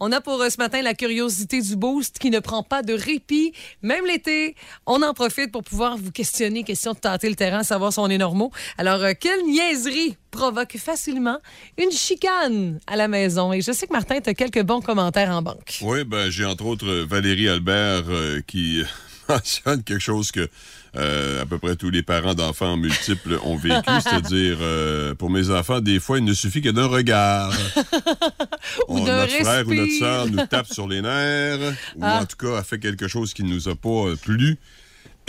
On a pour euh, ce matin la curiosité du boost qui ne prend pas de répit. Même l'été, on en profite pour pouvoir vous questionner, question de tenter le terrain, savoir si on est normaux. Alors, euh, quelle niaiserie provoque facilement une chicane à la maison? Et je sais que Martin, tu as quelques bons commentaires en banque. Oui, ben j'ai entre autres euh, Valérie Albert qui mentionne quelque chose que euh, à peu près tous les parents d'enfants multiples ont vécu, c'est-à-dire euh, pour mes enfants, des fois, il ne suffit que d'un regard. Ou On- d'un notre frère ou notre sœur nous tape sur les nerfs, ou Ah. en tout cas a fait quelque chose qui ne nous a pas euh, plu.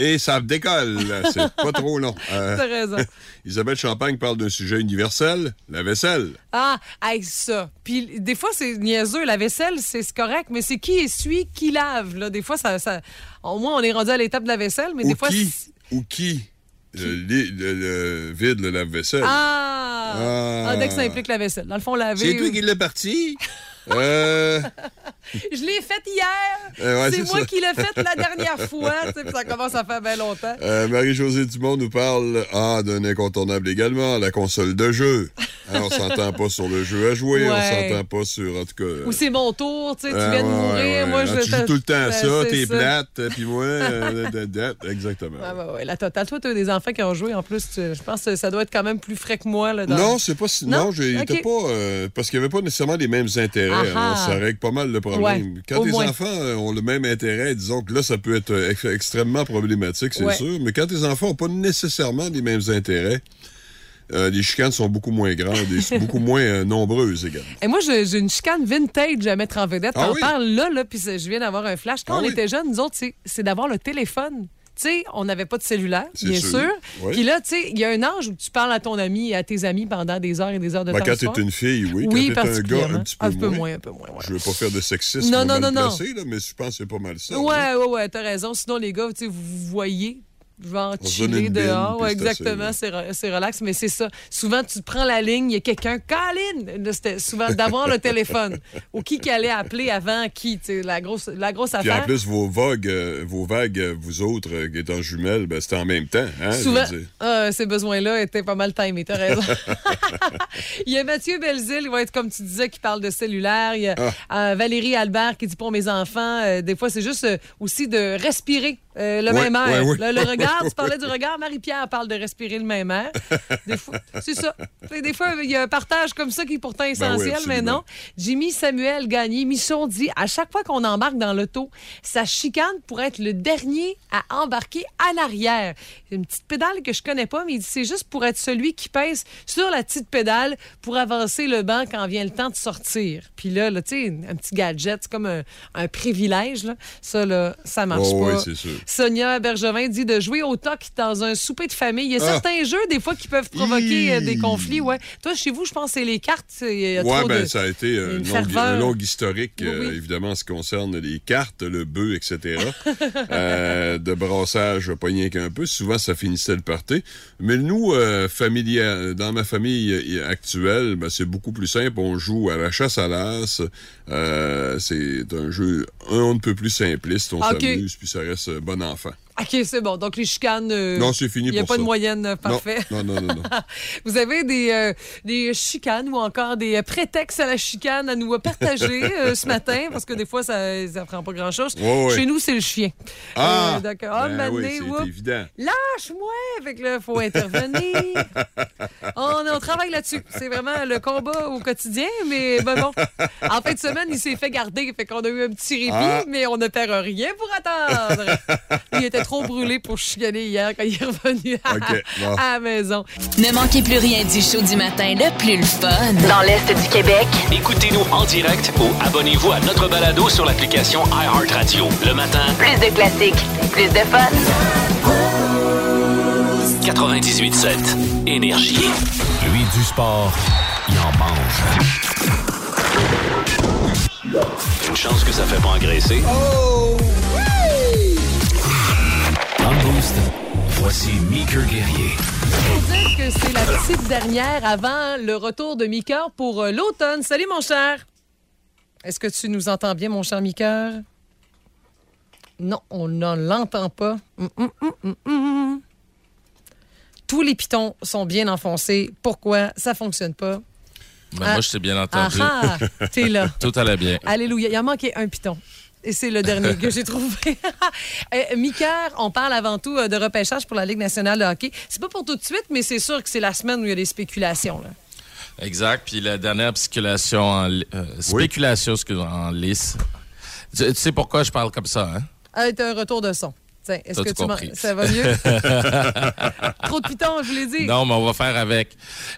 Et ça décolle, c'est pas trop long. Euh, T'as raison. Isabelle Champagne parle d'un sujet universel, la vaisselle. Ah, hey, ça. Puis des fois, c'est niaiseux. La vaisselle, c'est correct, mais c'est qui essuie, qui lave. Là? Des fois, ça, ça- au moins, on est rendu à l'étape de la vaisselle, mais ou des fois... qui, ou qui, euh, le, le vide le lave-vaisselle. Ah! Ah. Ah, dès que ça implique la vaisselle. Dans le fond, laver... C'est toi qui l'as parti? euh, Je l'ai faite hier! Euh, ouais, c'est moi ça. qui l'ai faite la dernière fois. ça commence à faire bien longtemps. euh, Marie-Josée Dumont nous parle ah, d'un incontournable également, la console de jeu. Hein, on s'entend pas sur le jeu à jouer, on Ouais. s'entend pas sur, en tout cas... Ou c'est mon tour, tu sais, tu Ah, viens de mourir. Moi, je Ah, tu joues tout le temps à Ben, ça, t'es plate, puis moi, exactement. Ouais, la totale. Toi, tu as des enfants qui ont joué en plus. tu- Je pense que ça doit être quand même plus frais que moi. Là, dans- Non, c'est pas si. Non? Ok. pas. parce qu'il n'y avait pas nécessairement les mêmes intérêts. Ah ça règle pas mal le problème. Ouais, quand moins. enfants euh, ont le même intérêt, disons que là, ça peut être euh, ex- extrêmement problématique, c'est Ouais. sûr. Mais quand tes enfants n'ont pas nécessairement les mêmes intérêts, euh, les chicanes sont beaucoup moins grandes et beaucoup moins euh, nombreuses également. Et moi, j'ai une chicane vintage à mettre en vedette. Ah T'en oui? parles là, là puis je viens d'avoir un flash. Quand Ah on oui? était jeunes, nous autres, c'est d'avoir le téléphone. Tu sais, on n'avait pas de cellulaire, bien sûr. sûr. Oui. Puis là, tu sais, il y a un âge où tu parles à ton ami et à tes amis pendant des heures et des heures de Ben, temps. quand t'es une fille, oui. Oui, quand t'es un gars, un petit peu, Un peu moins. moins, un peu moins, ouais. Je veux pas faire de sexisme Non, non, mal non, non. placé, là, mais je pense que c'est pas mal ça. hein. Ouais, ouais, ouais, t'as raison. Sinon, les gars, tu sais, vous voyez. Genre chiller dehors. Ouais, exactement, c'est re- c'est relax, mais c'est ça. Souvent, tu prends la ligne, il y a quelqu'un, Colin! C'était souvent d'avoir le téléphone. Ou qui qui allait appeler avant qui, la grosse, la grosse Puis en affaire. plus, vos vagues, euh, vos vagues, euh, vous autres, euh, qui êtes en jumelles, ben, c'était en même temps. Hein, Souvent, ah, ces besoins-là étaient pas mal timés, t'as raison. il y a Mathieu Belzile, il va être comme tu disais, qui parle de cellulaire. Il y a Ah. Valérie Albert qui dit pour mes enfants, des fois, c'est juste aussi de respirer euh, le même air. Le, le regard, tu parlais du regard, Marie-Pierre parle de respirer le même air. Des fois, c'est ça. Des fois, il y a un partage comme ça qui est pourtant essentiel, mais absolument. non. Jimmy Samuel Gagné, Michon dit à chaque fois qu'on embarque dans l'auto, ça chicane pour être le dernier à embarquer à l'arrière. C'est une petite pédale que je connais pas, mais il dit c'est juste pour être celui qui pèse sur la petite pédale pour avancer le banc quand vient le temps de sortir. Puis là, là tu sais, un petit gadget, c'est comme un, un privilège. Là. Ça, là, ça marche Oh, pas. oui, c'est sûr. Sonia Bergevin dit de jouer au toc dans un souper de famille. Il y a Ah. certains jeux, des fois, qui peuvent provoquer euh, des conflits. Ouais. Toi, chez vous, je pense que c'est les cartes. A Oui, ben, de- ça a été euh, un long historique, Oui, euh, évidemment, en ce qui concerne les cartes, le bœuf, etc. Euh, de brassage, pas rien qu'un peu. Souvent, ça finissait le party. Mais nous, euh, familia- dans ma famille euh, actuelle, ben, c'est beaucoup plus simple. On joue à la chasse à l'as. Euh, c'est un jeu un on ne peut plus simpliste. On Ah, s'amuse, puis ça reste euh, bon enfant. OK, c'est bon. Donc, les chicanes. euh, Non, c'est fini Il n'y a pas de moyenne euh, parfait. Non, non, non, non. non. Vous avez des, euh, des chicanes ou encore des prétextes à la chicane à nous partager euh, ce matin, parce que des fois, ça ne prend pas grand-chose. Ouais, ouais. Chez nous, c'est le chien. Ah! Donc, ah, Ben mané, oui, c'est évident. Lâche-moi! Là, il faut intervenir. on, on travaille là-dessus. C'est vraiment le combat au quotidien, mais ben bon. En fin de semaine, il s'est fait garder. Fait qu'on a eu un petit répit, Ah. mais on ne perd rien pour attendre. il était trop brûlé pour chicaner hier quand il est revenu à, bon. à la maison. Ne manquez plus rien du show du matin le plus le fun. Dans l'Est du Québec, Écoutez-nous en direct ou abonnez-vous à notre balado sur l'application iHeartRadio. Le matin, plus de classiques, plus de fun. 98.7. Énergie. Lui du sport, il en mange. Une chance que ça fait pas engraisser. Dans le boost, voici Meeker Guerrier. Faut dire que c'est la petite dernière avant le retour de Mickey pour euh, l'automne. Salut, mon cher. Est-ce que tu nous entends bien, mon cher Mickey? Non, on ne l'entend pas. Hum, hum, hum. Tous les pitons sont bien enfoncés. Pourquoi? Ça fonctionne pas? Ben, Ah. Moi, je t'ai bien Ah entendu. ah, t'es là. Tout allait bien. Alléluia. Il en manquait un piton. Et c'est le dernier que j'ai trouvé. euh, Micker, on parle avant tout euh, de repêchage pour la Ligue nationale de hockey. C'est pas pour tout de suite, mais c'est sûr que c'est la semaine où il y a des spéculations. Là. Exact. Puis la dernière spéculation en, euh, spéculation excuse, en lice. Tu, tu sais pourquoi je parle comme ça, hein? Ah, un retour de son. Tiens, Est-ce que tu m'en- compris? Ça va mieux? Trop de pitons, je vous l'ai dit. Non, mais on va faire avec.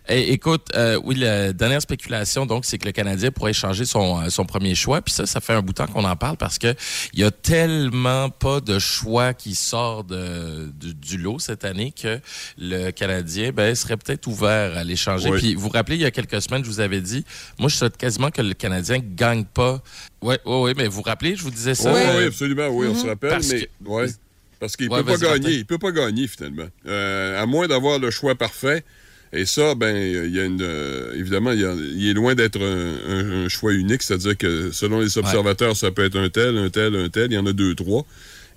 Eh, écoute, euh, oui, la dernière spéculation, donc, c'est que le Canadien pourrait changer son, euh, son premier choix. Puis ça, ça fait un bout de temps qu'on en parle parce que il y a tellement pas de choix qui sort de, du, du lot cette année que le Canadien ben, serait peut-être ouvert à les changer. Oui. Puis vous vous rappelez, il y a quelques semaines, je vous avais dit, moi, je souhaite quasiment que le Canadien gagne pas. Oui, oui, oui, mais vous vous rappelez, je vous disais ça. Oui, Ouais. oui, absolument, oui, on se rappelle, Parce mais que- ouais, parce qu'il Ouais, peut pas Martin. gagner, il peut pas gagner finalement. Euh, à moins d'avoir le choix parfait. Et ça, ben, il y a une, euh, évidemment, il, y a- il est loin d'être un, un- un choix unique, c'est-à-dire que selon les observateurs, ça peut être un tel, un tel, un tel. Il y en a deux, trois.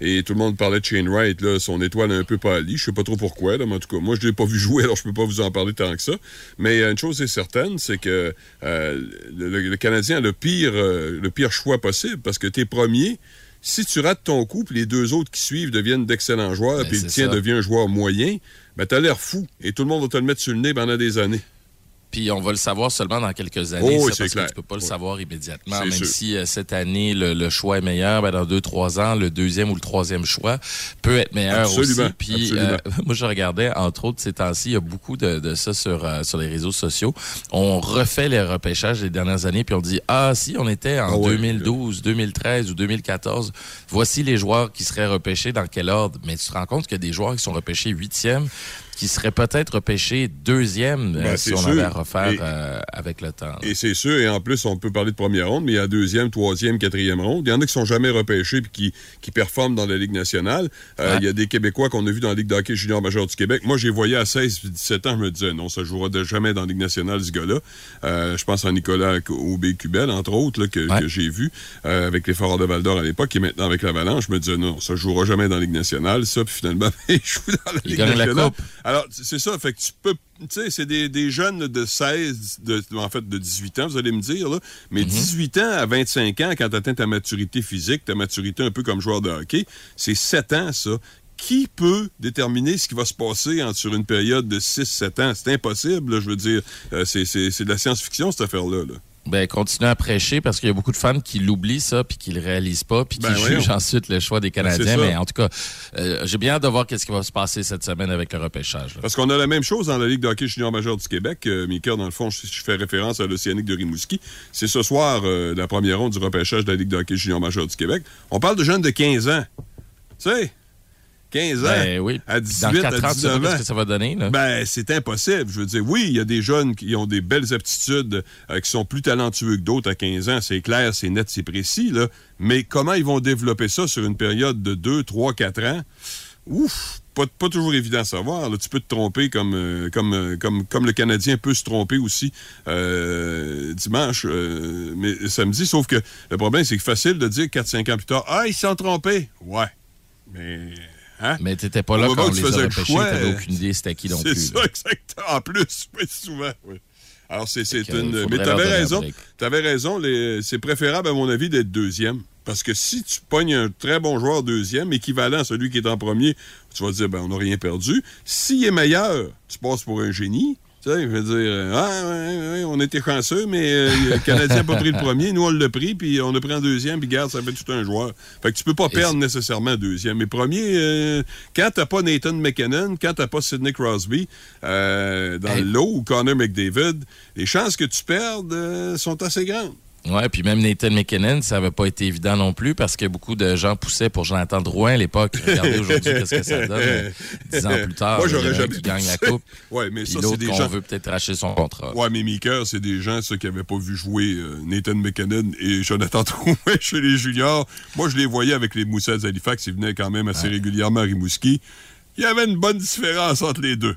Et tout le monde parlait de Shane Wright, là, son étoile a un peu pâli. Je sais pas trop pourquoi, là, mais en tout cas, moi, je l'ai pas vu jouer, alors je peux pas vous en parler tant que ça. Mais euh, une chose est certaine, c'est que euh, le, le- le Canadien a le pire, euh, le pire choix possible parce que t'es premier. Si tu rates ton coup, puis les deux autres qui suivent deviennent d'excellents joueurs, Ben, puis le tien ça. devient un joueur moyen, ben t'as l'air fou. Et tout le monde va te le mettre sur le nez pendant des années. Puis on va le savoir seulement dans quelques années, Oh, oui, c'est clair. que tu peux pas le Oui. savoir immédiatement. Même sûr. si euh, cette année le, le choix est meilleur, ben, dans deux trois ans le deuxième ou le troisième choix peut être meilleur Absolument, aussi. Puis absolument. euh, moi je regardais entre autres ces temps-ci, il y a beaucoup de, de ça sur euh, sur les réseaux sociaux. On refait les repêchages des dernières années puis on dit ah si on était en Ah ouais. 2012, 2013 ou 2014, voici les joueurs qui seraient repêchés dans quel ordre. Mais tu te rends compte a des joueurs qui sont repêchés huitième qui seraient peut-être repêchés deuxième euh, Ben, si on sûr. avait à refaire Et- euh, avec le temps. là. Et c'est sûr, et en plus, on peut parler de première ronde, mais il y a deuxième, troisième, quatrième ronde. Il y en a qui sont jamais repêchés puis qui, qui performent dans la Ligue nationale. Euh, Ouais. Il y a des Québécois qu'on a vus dans la Ligue d'hockey junior majeur du Québec. Moi, j'ai voyé à 16 17 ans, je me disais, non, ça jouera de jamais dans la Ligue nationale, ce gars-là. Euh, je pense à Nicolas Aubé-Cubel, entre autres, là, que, Ouais. que j'ai vu avec les Foreurs de Val-d'Or à l'époque, qui est maintenant avec l'Avalanche. Je me disais, non, ça jouera jamais dans la Ligue nationale. Ça, puis finalement, il joue dans la Ligue la nationale. Coupe. Alors, c'est ça. Fait que tu peux. Tu sais, c'est des, des jeunes de 16, de, en fait, de 18 ans, vous allez me dire, là. Mais 18 ans à 25 ans, quand tu atteins ta maturité physique, ta maturité un peu comme joueur de hockey, c'est 7 ans, ça. Qui peut déterminer ce qui va se passer en- sur une période de 6-7 ans? C'est impossible, là, je veux dire. Euh, c'est- c'est c'est de la science-fiction, cette affaire-là. là. Ben, continuez à prêcher parce qu'il y a beaucoup de fans qui l'oublient ça puis qui le réalisent pas puis qui Ben, jugent ensuite le choix des c'est Canadiens. Mais en tout cas, euh, j'ai bien hâte de voir qu'est-ce qui va se passer cette semaine avec le repêchage. là. Parce qu'on a la même chose dans la Ligue de hockey junior majeur du Québec. Euh, Mika, dans le fond, je, je fais référence à l'Océanique de Rimouski. C'est ce soir euh, la première ronde du repêchage de la Ligue de hockey junior majeur du Québec. On parle de jeunes de 15 ans. Tu sais, 15 ans. Ben oui. À Dans 18, 4 à ans, tu sais pas 19 ans. qu'est-ce que ça va donner. Là. Ben, c'est impossible. Je veux dire, oui, il y a des jeunes qui ont des belles aptitudes, euh, qui sont plus talentueux que d'autres à 15 ans. C'est clair, c'est net, c'est précis, là. Mais comment ils vont développer ça sur une période de 2, 3, 4 ans? Ouf! Pas, pas toujours évident à savoir. là. Tu peux te tromper comme, euh, comme, euh, comme, comme le Canadien peut se tromper aussi euh, dimanche, euh, mais samedi. Sauf que le problème, c'est que facile de dire 4-5 ans plus tard, ah, ils se sont trompés. Ouais. Mais. Hein? Mais t'étais pas là quand on tu les a repêchés. choix, T'avais aucune idée c'était qui non C'est plus. ça, là. exactement. En plus, oui, souvent. oui. Alors, c'est c'est une. Mais tu avais raison. Tu avais raison. les- C'est préférable, à mon avis, d'être deuxième. Parce que si tu pognes un très bon joueur deuxième, équivalent à celui qui est en premier, tu vas te dire, ben, on n'a rien perdu. S'il est meilleur, tu passes pour un génie. Tu sais, je veux dire, ah, ouais, ouais, on était chanceux, mais euh, le Canadien n'a pas pris le premier. Nous, on l'a pris, puis on a pris en deuxième, puis garde, ça fait tout un joueur. Fait que tu peux pas perdre nécessairement deuxième. Mais premier, euh, quand t'as pas Nathan McKinnon, quand t'as pas Sidney Crosby euh, dans Hey. le lot ou Connor McDavid, les chances que tu perdes sont assez grandes. Ouais, puis même Nathan McKinnon, ça n'avait pas été évident non plus parce que beaucoup de gens poussaient pour Jonathan Drouin à l'époque. Regardez aujourd'hui qu'est-ce que ça donne. Dix ans plus tard, Moi, j'aurais jamais qui gagne la coupe. Ouais, mais ça, c'est des gens. veut peut-être racheter son contrat. Ouais, mais Mika, c'est des gens, ceux qui n'avaient pas vu jouer euh, Nathan McKinnon et Jonathan Drouin chez les juniors. Moi, je les voyais avec les Moussets d'Halifax. Ils venaient quand même assez régulièrement à Rimouski. Il y avait une bonne différence entre les deux.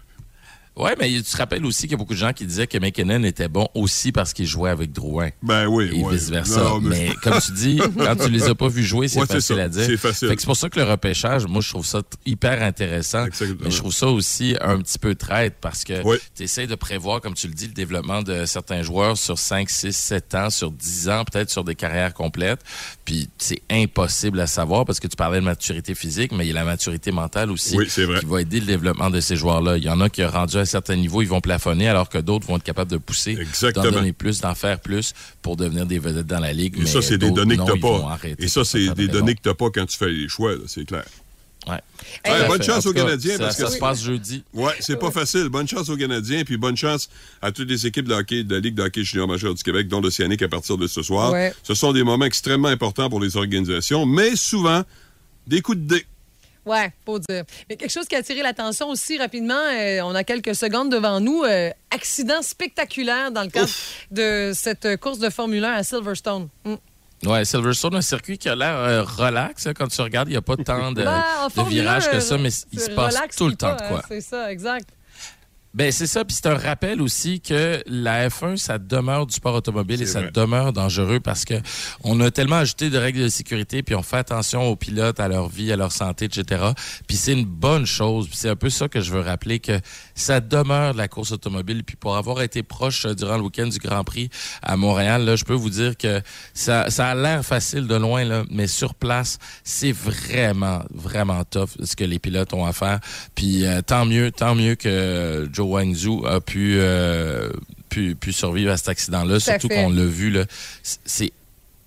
Ouais, mais tu te rappelles aussi qu'il y a beaucoup de gens qui disaient que McKinnon était bon aussi parce qu'il jouait avec Drouin. Ben oui, Et ouais. vice-versa. Mais comme tu dis, quand tu les as pas vus jouer, c'est Ouais, facile à dire. C'est facile. C'est pour ça que le repêchage, moi, je trouve ça hyper intéressant. Exactement. Mais je trouve ça aussi un petit peu traite parce que Oui. tu essaies de prévoir, comme tu le dis, le développement de certains joueurs sur 5, 6, 7 ans, sur 10 ans, peut-être sur des carrières complètes. Puis c'est impossible à savoir parce que tu parlais de maturité physique, mais il y a la maturité mentale aussi Oui, vrai. qui va aider le développement de ces joueurs-là. Il y en a qui, rendus à un certain niveau, ils vont plafonner, alors que d'autres vont être capables de pousser, d'en donner plus, d'en faire plus pour devenir des vedettes dans la ligue. Et mais ça, c'est des données que vont pas. Et ça, c'est des données que t'as pas quand tu fais les choix, c'est clair. Ouais. Ouais, bonne fait. chance aux cas, Canadiens, ça, parce que ça se passe jeudi. Ouais, c'est pas facile. Bonne chance aux Canadiens, puis bonne chance à toutes les équipes de hockey de la Ligue de hockey junior majeur du Québec, dont l'Océanique à partir de ce soir. Ouais. Ce sont des moments extrêmement importants pour les organisations, mais souvent des coups de dé. Ouais, faut dire. Mais quelque chose qui a attiré l'attention aussi rapidement, euh, on a quelques secondes devant nous. euh, accident spectaculaire dans le cadre de cette course de Formule 1 à Silverstone. Mm. Ouais, Silverstone, un circuit qui a l'air euh, relax. hein, quand tu regardes, il n'y a pas tant de, en de virages 1, que ça, mais il se passe tout le temps pas, de quoi. hein, C'est ça, exact. Ben c'est ça, puis c'est un rappel aussi que la F1, ça demeure du sport automobile et ça vrai. demeure dangereux parce que on a tellement ajouté de règles de sécurité, puis on fait attention aux pilotes, à leur vie, à leur santé, etc. Puis c'est une bonne chose. Puis c'est un peu ça que je veux rappeler que ça demeure de la course automobile. Puis pour avoir été proche euh, durant le week-end du Grand Prix à Montréal, là, je peux vous dire que ça, ça a l'air facile de loin, là, mais sur place, c'est vraiment, vraiment tough ce que les pilotes ont à faire. Puis euh, tant mieux, tant mieux que Joe Wangzhou a pu, euh, pu, pu survivre à cet accident-là. Surtout qu'on l'a vu, là, c'est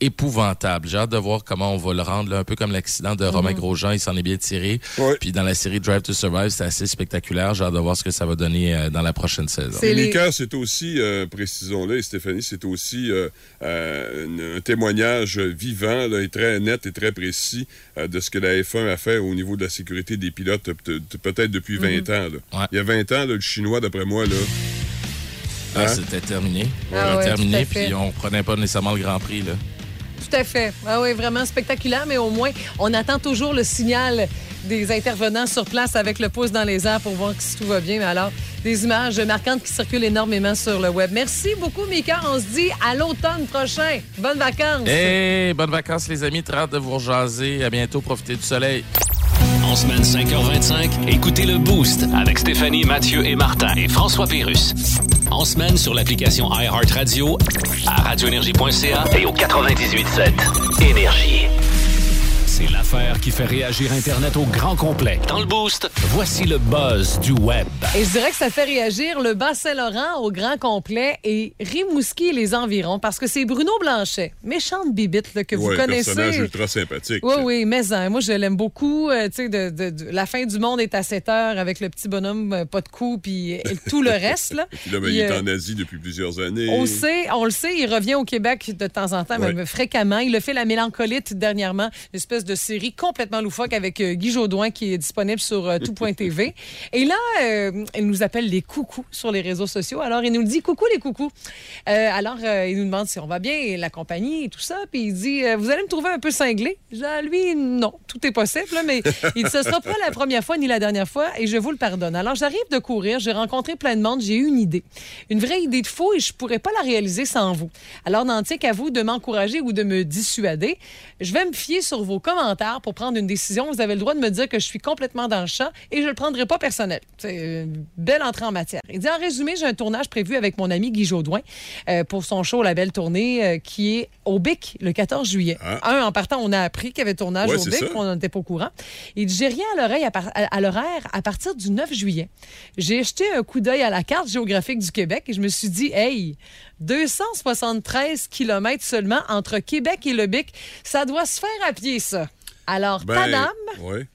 épouvantable. J'ai hâte de voir comment on va le rendre, là, un peu comme l'accident de Romain Grosjean, il s'en est bien tiré. Puis dans la série Drive to Survive, c'est assez spectaculaire. J'ai hâte de voir ce que ça va donner euh, dans la prochaine saison. C'est les- Mika, c'est aussi, euh, précisons-le, et Stéphanie, c'est aussi euh, euh, un témoignage vivant là, et très net et très précis euh, de ce que la F1 a fait au niveau de la sécurité des pilotes, peut- peut-être depuis 20 ans. là. Ouais. Il y a 20 ans, là, le Chinois, d'après moi, là, Ah, Hein? C'était terminé. Ah ouais, terminé, puis on prenait pas nécessairement le Grand Prix. Là. Tout à fait. Ah oui, vraiment spectaculaire, mais au moins, on attend toujours le signal des intervenants sur place avec le pouce dans les airs pour voir si tout va bien. Mais alors, des images marquantes qui circulent énormément sur le web. Merci beaucoup, Mika. On se dit à l'automne prochain. Bonnes vacances. Hey, bonnes vacances les amis, très hâte de vous rejaser. À bientôt, profitez du soleil. En semaine 5h25, écoutez le Boost avec Stéphanie, Mathieu et Martin et François Pérus. En semaine sur l'application iHeartRadio, à radioénergie.ca et au 98.7 Énergie. C'est l'affaire qui fait réagir Internet au grand complet. Dans le Boost, voici le buzz du web. Et je dirais que ça fait réagir le Bas-Saint-Laurent au grand complet et Rimouski et les environs parce que c'est Bruno Blanchet, méchante bibite là, que vous connaissez. personnage ultra sympathique. Oui, oui, mais hein, moi, je l'aime beaucoup. Euh, tu sais, de, de- de- la fin du monde est à 7 heures avec le petit bonhomme, euh, pas de cou, puis euh, tout le reste. Là. Puis là, ben, Il, il est euh, en Asie depuis plusieurs années. on, le sait, on le sait, il revient au Québec de temps en temps, Ouais. même fréquemment. Il a fait La Mélancolite dernièrement, une espèce de série complètement loufoque avec euh, Guy Jodoin qui est disponible sur euh, tout.tv. Et là, euh, il nous appelle les coucous sur les réseaux sociaux. Alors, il nous dit coucou les coucous. Euh, alors, euh, il nous demande si on va bien, la compagnie et tout ça. Puis il dit Vous allez me trouver un peu cinglé. Ah, lui, non, tout est possible, là, mais il Ce sera pas la première fois ni la dernière fois et je vous le pardonne. Alors, j'arrive de courir, j'ai rencontré plein de monde, j'ai eu une idée. Une vraie idée de fou et je pourrais pas la réaliser sans vous. Alors, n'en tient qu'à vous de m'encourager ou de me dissuader. Je vais me fier sur vos commentaires pour prendre une décision. Vous avez le droit de me dire que je suis complètement dans le champ et je le prendrai pas personnel. C'est une belle entrée en matière. Il dit en résumé, j'ai un tournage prévu avec mon ami Guy Jodoin euh, pour son show La Belle Tournée euh, qui est au BIC le 14 juillet. Ah. Un, en partant, on a appris qu'il y avait tournage Ouais, au BIC, on n'était pas au courant. Il dit j'ai rien à l'oreille à- à l'horaire à partir du 9 juillet. J'ai jeté un coup d'œil à la carte géographique du Québec et je me suis dit hey, 273 kilomètres seulement entre Québec et le BIC, ça doit se faire à pied ça. Alors, Ben, ouais.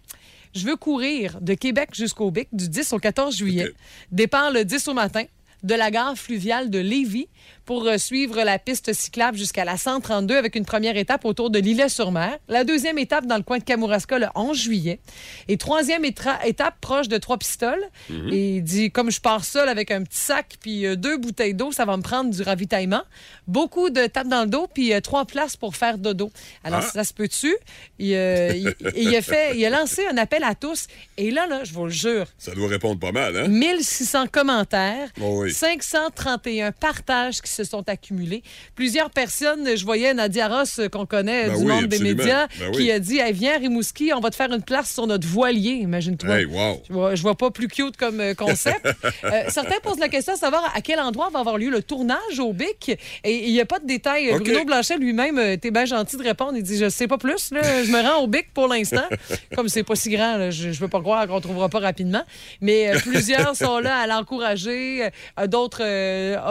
je veux courir de Québec jusqu'au BIC du 10 au 14 juillet. Départ le 10 au matin de la gare fluviale de Lévis pour euh, suivre la piste cyclable jusqu'à la 132 avec une première étape autour de l'îlet-sur-Mer. La deuxième étape dans le coin de Kamouraska le 11 juillet. Et troisième étape proche de Trois-Pistoles. Et il dit, comme je pars seul avec un petit sac puis euh, deux bouteilles d'eau, ça va me prendre du ravitaillement. Beaucoup de tapes dans le dos puis euh, trois places pour faire dodo. Alors, Ah. ça se peut-tu? Il, euh, il- il a fait, il a lancé un appel à tous. Et là, là, je vous le jure, Ça doit répondre pas mal, hein? 1600 commentaires, Oh oui. 531 partages qui se sont accumulés. Plusieurs personnes, je voyais Nadia Ross, euh, qu'on connaît Ben du oui, monde des médias, Ben oui. qui a dit hey, Viens, Rimouski, on va te faire une place sur notre voilier. Imagine-toi. Hey, wow. Je vois, je vois pas plus cute comme euh, concept. Euh, certains posent la question de savoir à quel endroit va avoir lieu le tournage au BIC. Et il n'y a pas de détails. OK. Bruno Blanchet lui-même était bien gentil de répondre. Il dit Je sais pas plus. Là. Je me rends au BIC pour l'instant. Comme c'est pas si grand, là, je, je veux pas croire qu'on trouvera pas rapidement. Mais euh, plusieurs sont là à l'encourager. Euh, D'autres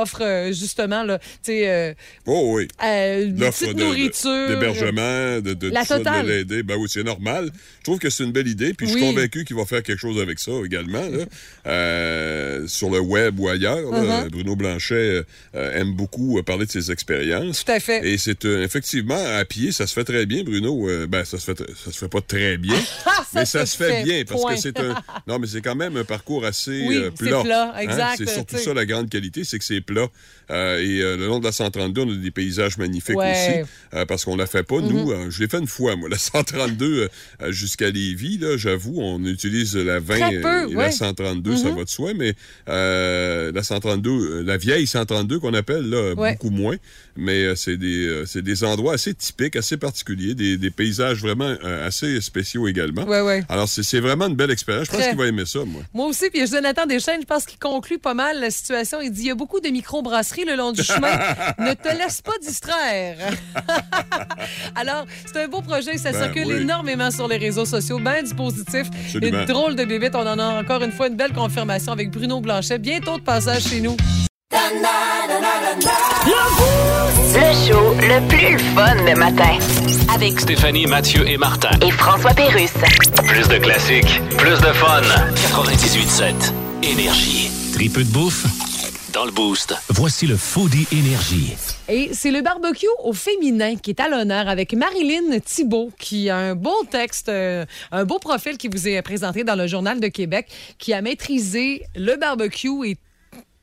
offrent euh, justement là, tu sais, euh, Oh oui. euh, de- nourriture. d'hébergement, de, de, La ça, de totale. l'aider. Ben oui, c'est normal. Je trouve que c'est une belle idée, puis je suis convaincu qu'il va faire quelque chose avec ça également, là. Euh, sur le web ou ailleurs. là. Uh-huh. Bruno Blanchet euh, aime beaucoup parler de ses expériences. Tout à fait. Et c'est effectivement à pied, ça se fait très bien, Bruno. Ben, ça se fait, ça se fait pas très bien, Ah, mais ça se fait bien parce que c'est un. Non, mais c'est quand même un parcours assez Oui, c'est plat. Hein? C'est surtout ça la grande qualité, c'est que c'est plat. Euh, et euh, le long de la 132, on a des paysages magnifiques Ouais. aussi, euh, parce qu'on la fait pas nous. Euh, je l'ai fait une fois, moi, la 132 euh, jusqu'à Lévis. Là, j'avoue, on utilise la 20 Très peu, et ouais. la 132, ça va de soi, mais la 132, euh, la vieille 132 qu'on appelle là, Ouais. beaucoup moins. Mais c'est des, des endroits assez typiques, assez particuliers, des, des paysages vraiment assez spéciaux également. Ouais, ouais. Alors, c'est vraiment une belle expérience. Je pense qu'il va aimer ça, moi. Moi aussi, puis Jonathan Deschênes, je pense qu'il conclut pas mal la situation. Il dit il y a beaucoup de microbrasseries le long du chemin. ne te laisse pas distraire. Alors, c'est un beau projet. Ça Ben circule oui. énormément sur les réseaux sociaux. Ben du positif. Absolument. Une drôle de bébête. On en a encore une fois une belle confirmation avec Bruno Blanchet. Bientôt de passage chez nous. Le show le plus fun le matin. Avec Stéphanie, Mathieu et Martin. et François Pérusse. Plus de classiques, plus de fun. 98.7 Énergie. Tripeux de bouffe? Dans le boost. Voici le Foodie Énergie. Et c'est le barbecue au féminin qui est à l'honneur avec Marilyn Thibault, qui a un beau texte, euh, un beau profil qui vous est présenté dans le Journal de Québec, qui a maîtrisé le barbecue et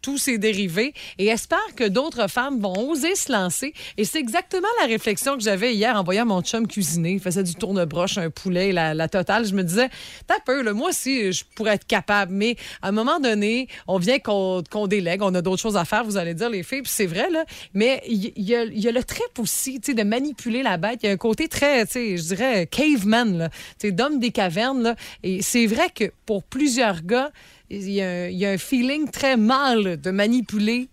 tous ses dérivés et espère que d'autres femmes vont oser se lancer. Et c'est exactement la réflexion que j'avais hier en voyant mon chum cuisiner. Il faisait du tourne-broche, un poulet, la, totale. Je me disais, t'as peur, moi aussi, je pourrais être capable. Mais à un moment donné, on vient qu'on délègue. On a d'autres choses à faire, vous allez dire, les filles. Puis c'est vrai, là. Mais il il y, a, il y a le trip aussi, tu sais, de manipuler la bête. Il y a un côté très, tu sais, je dirais, caveman, là. Tu sais, d'homme des cavernes, là. Et c'est vrai que pour plusieurs gars, il y, a un, y un feeling très mal de manipuler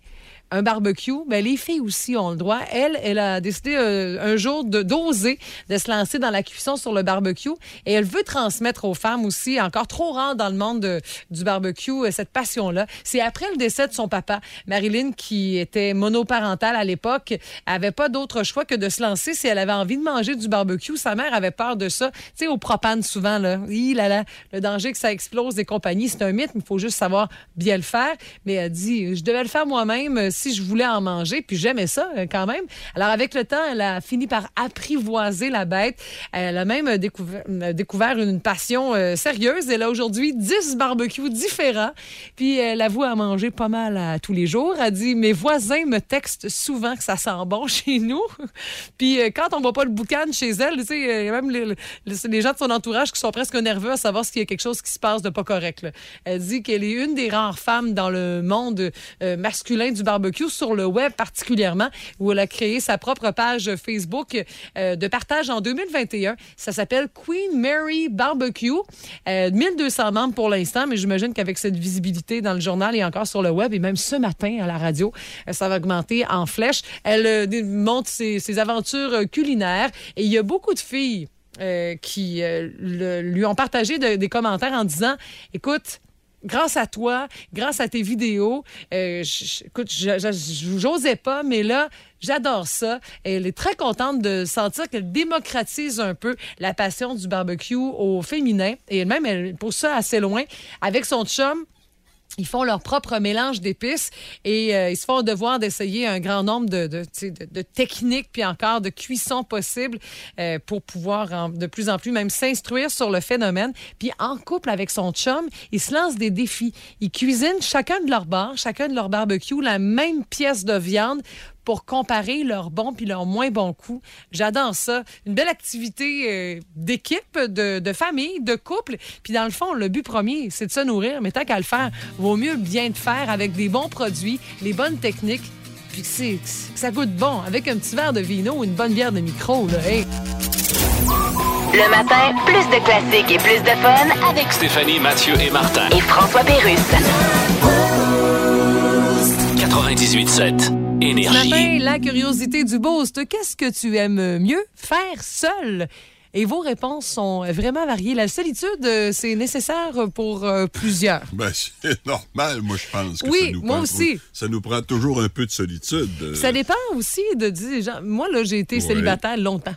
un barbecue. Ben, les filles aussi ont le droit. Elle, elle a décidé euh, un jour de d'oser de se lancer dans la cuisson sur le barbecue et elle veut transmettre aux femmes aussi, encore trop rares dans le monde de- du barbecue, euh, cette passion-là. C'est après le décès de son papa, Marilyn, qui était monoparentale à l'époque, avait pas d'autre choix que de se lancer si elle avait envie de manger du barbecue. Sa mère avait peur de ça. Tu sais, au propane, souvent, là, là, là, le danger que ça explose et compagnie, c'est un mythe, il faut juste savoir bien le faire. Mais elle dit, je devais le faire moi-même euh, si je voulais en manger, puis j'aimais ça euh, quand même. Alors, avec le temps, elle a fini par apprivoiser la bête. Elle a même euh, découvert, euh, découvert une passion sérieuse. Elle a aujourd'hui 10 barbecues différents, puis elle avoue à manger pas mal tous les jours. Elle dit, mes voisins me textent souvent que ça sent bon chez nous. puis quand on voit pas le boucan chez elle, tu sais, il y a même les, gens de son entourage qui sont presque nerveux à savoir s'il y a quelque chose qui se passe de pas correct. Elle dit qu'elle est une des rares femmes dans le monde masculin du barbecue, sur le web particulièrement, où elle a créé sa propre page Facebook euh, de partage en 2021. Ça s'appelle Queen Mary Barbecue. Euh, 1200 membres pour l'instant, mais j'imagine qu'avec cette visibilité dans le journal et encore sur le web, et même ce matin à la radio, euh, ça va augmenter en flèche. Elle euh, montre ses, aventures euh, culinaires et il y a beaucoup de filles euh, qui euh, lui ont partagé de- des commentaires en disant, écoute, grâce à toi, grâce à tes vidéos, euh, écoute, j'osais pas, mais là, j'adore ça. Elle est très contente de sentir qu'elle démocratise un peu la passion du barbecue au féminin. Et elle-même, elle pousse ça assez loin avec son chum. Ils font leur propre mélange d'épices et euh, ils se font devoir d'essayer un grand nombre de, de, techniques puis encore de cuissons possibles euh, pour pouvoir de plus en plus même s'instruire sur le phénomène. Puis en couple avec son chum, ils se lancent des défis. Ils cuisinent chacun de leur bar, chacun de leur barbecue, la même pièce de viande pour comparer leurs bons puis leurs moins bons coups. J'adore ça. Une belle activité euh, d'équipe, de, de famille, de couple. Puis dans le fond, le but premier, c'est de se nourrir. Mais tant qu'à le faire, vaut mieux bien le faire avec des bons produits, les bonnes techniques. Puis que, c'est- que ça goûte bon, avec un petit verre de vino ou une bonne bière de micro. Là. Hey. Le matin, plus de classiques et plus de fun avec Stéphanie, Mathieu et Martin. et François Pérusse. 98.7. Ce Énergie. matin, la curiosité du boost. Qu'est-ce que tu aimes mieux faire seul? Et vos réponses sont vraiment variées. La solitude, euh, c'est nécessaire pour euh, plusieurs. Ben, c'est normal, moi, je pense. Que Oui, ça nous moi prend- aussi. Ça nous prend toujours un peu de solitude. euh, Ça dépend aussi de dire. genre, moi, là, j'ai été Ouais. Célibataire longtemps.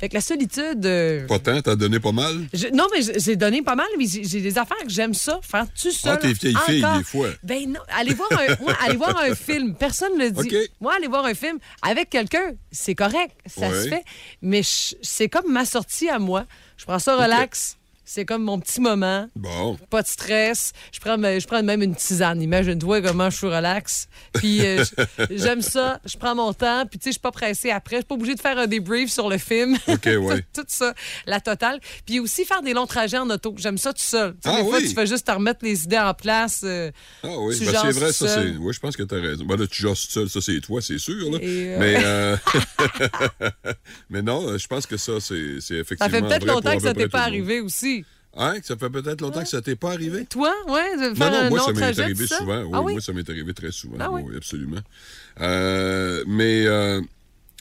Fait que la solitude. euh, Pas tant, t'as donné pas mal? je- non, mais j'ai- donné pas mal, mais j'ai des affaires que j'aime ça, faire tout seul. Ah, t'es vieille fille, des fois. Ben non, allez voir un, moi, allez voir un film. Personne ne le dit. OK. Moi, aller voir un film avec quelqu'un, c'est correct, ça Ouais. se fait. Mais c'est comme ma sortie à moi. Je prends ça relax. C'est comme mon petit moment. Bon. Pas de stress. Je prends, je prends même une tisane. Imagine-toi comment je suis relax. Puis euh, j'aime ça. Je prends mon temps. Puis tu sais, je suis pas pressée après. Je suis pas obligée de faire un débrief sur le film. OK, ouais. tout, tout ça, la totale. Puis aussi faire des longs trajets en auto. J'aime ça tout seul. Tu Ah des fois, oui? tu fais juste te remettre les idées en place. euh, Ah oui, Tu ben, c'est vrai, ça, c'est. Oui, je pense que t'as raison. Ben là, tu jases tout seul, ça, c'est toi, c'est sûr. Là. Euh, Mais, mais non, je pense que ça, c'est c'est effectivement. ça fait peut-être longtemps que ça t'est pas arrivé aussi. Hein, que ça fait peut-être longtemps que ça t'est pas arrivé? Toi, ouais, Non, non, moi, ça m'est arrivé ça? souvent. Oui, Ah oui? moi, ça m'est arrivé très souvent. Ah oui? oui, absolument. Euh, mais euh,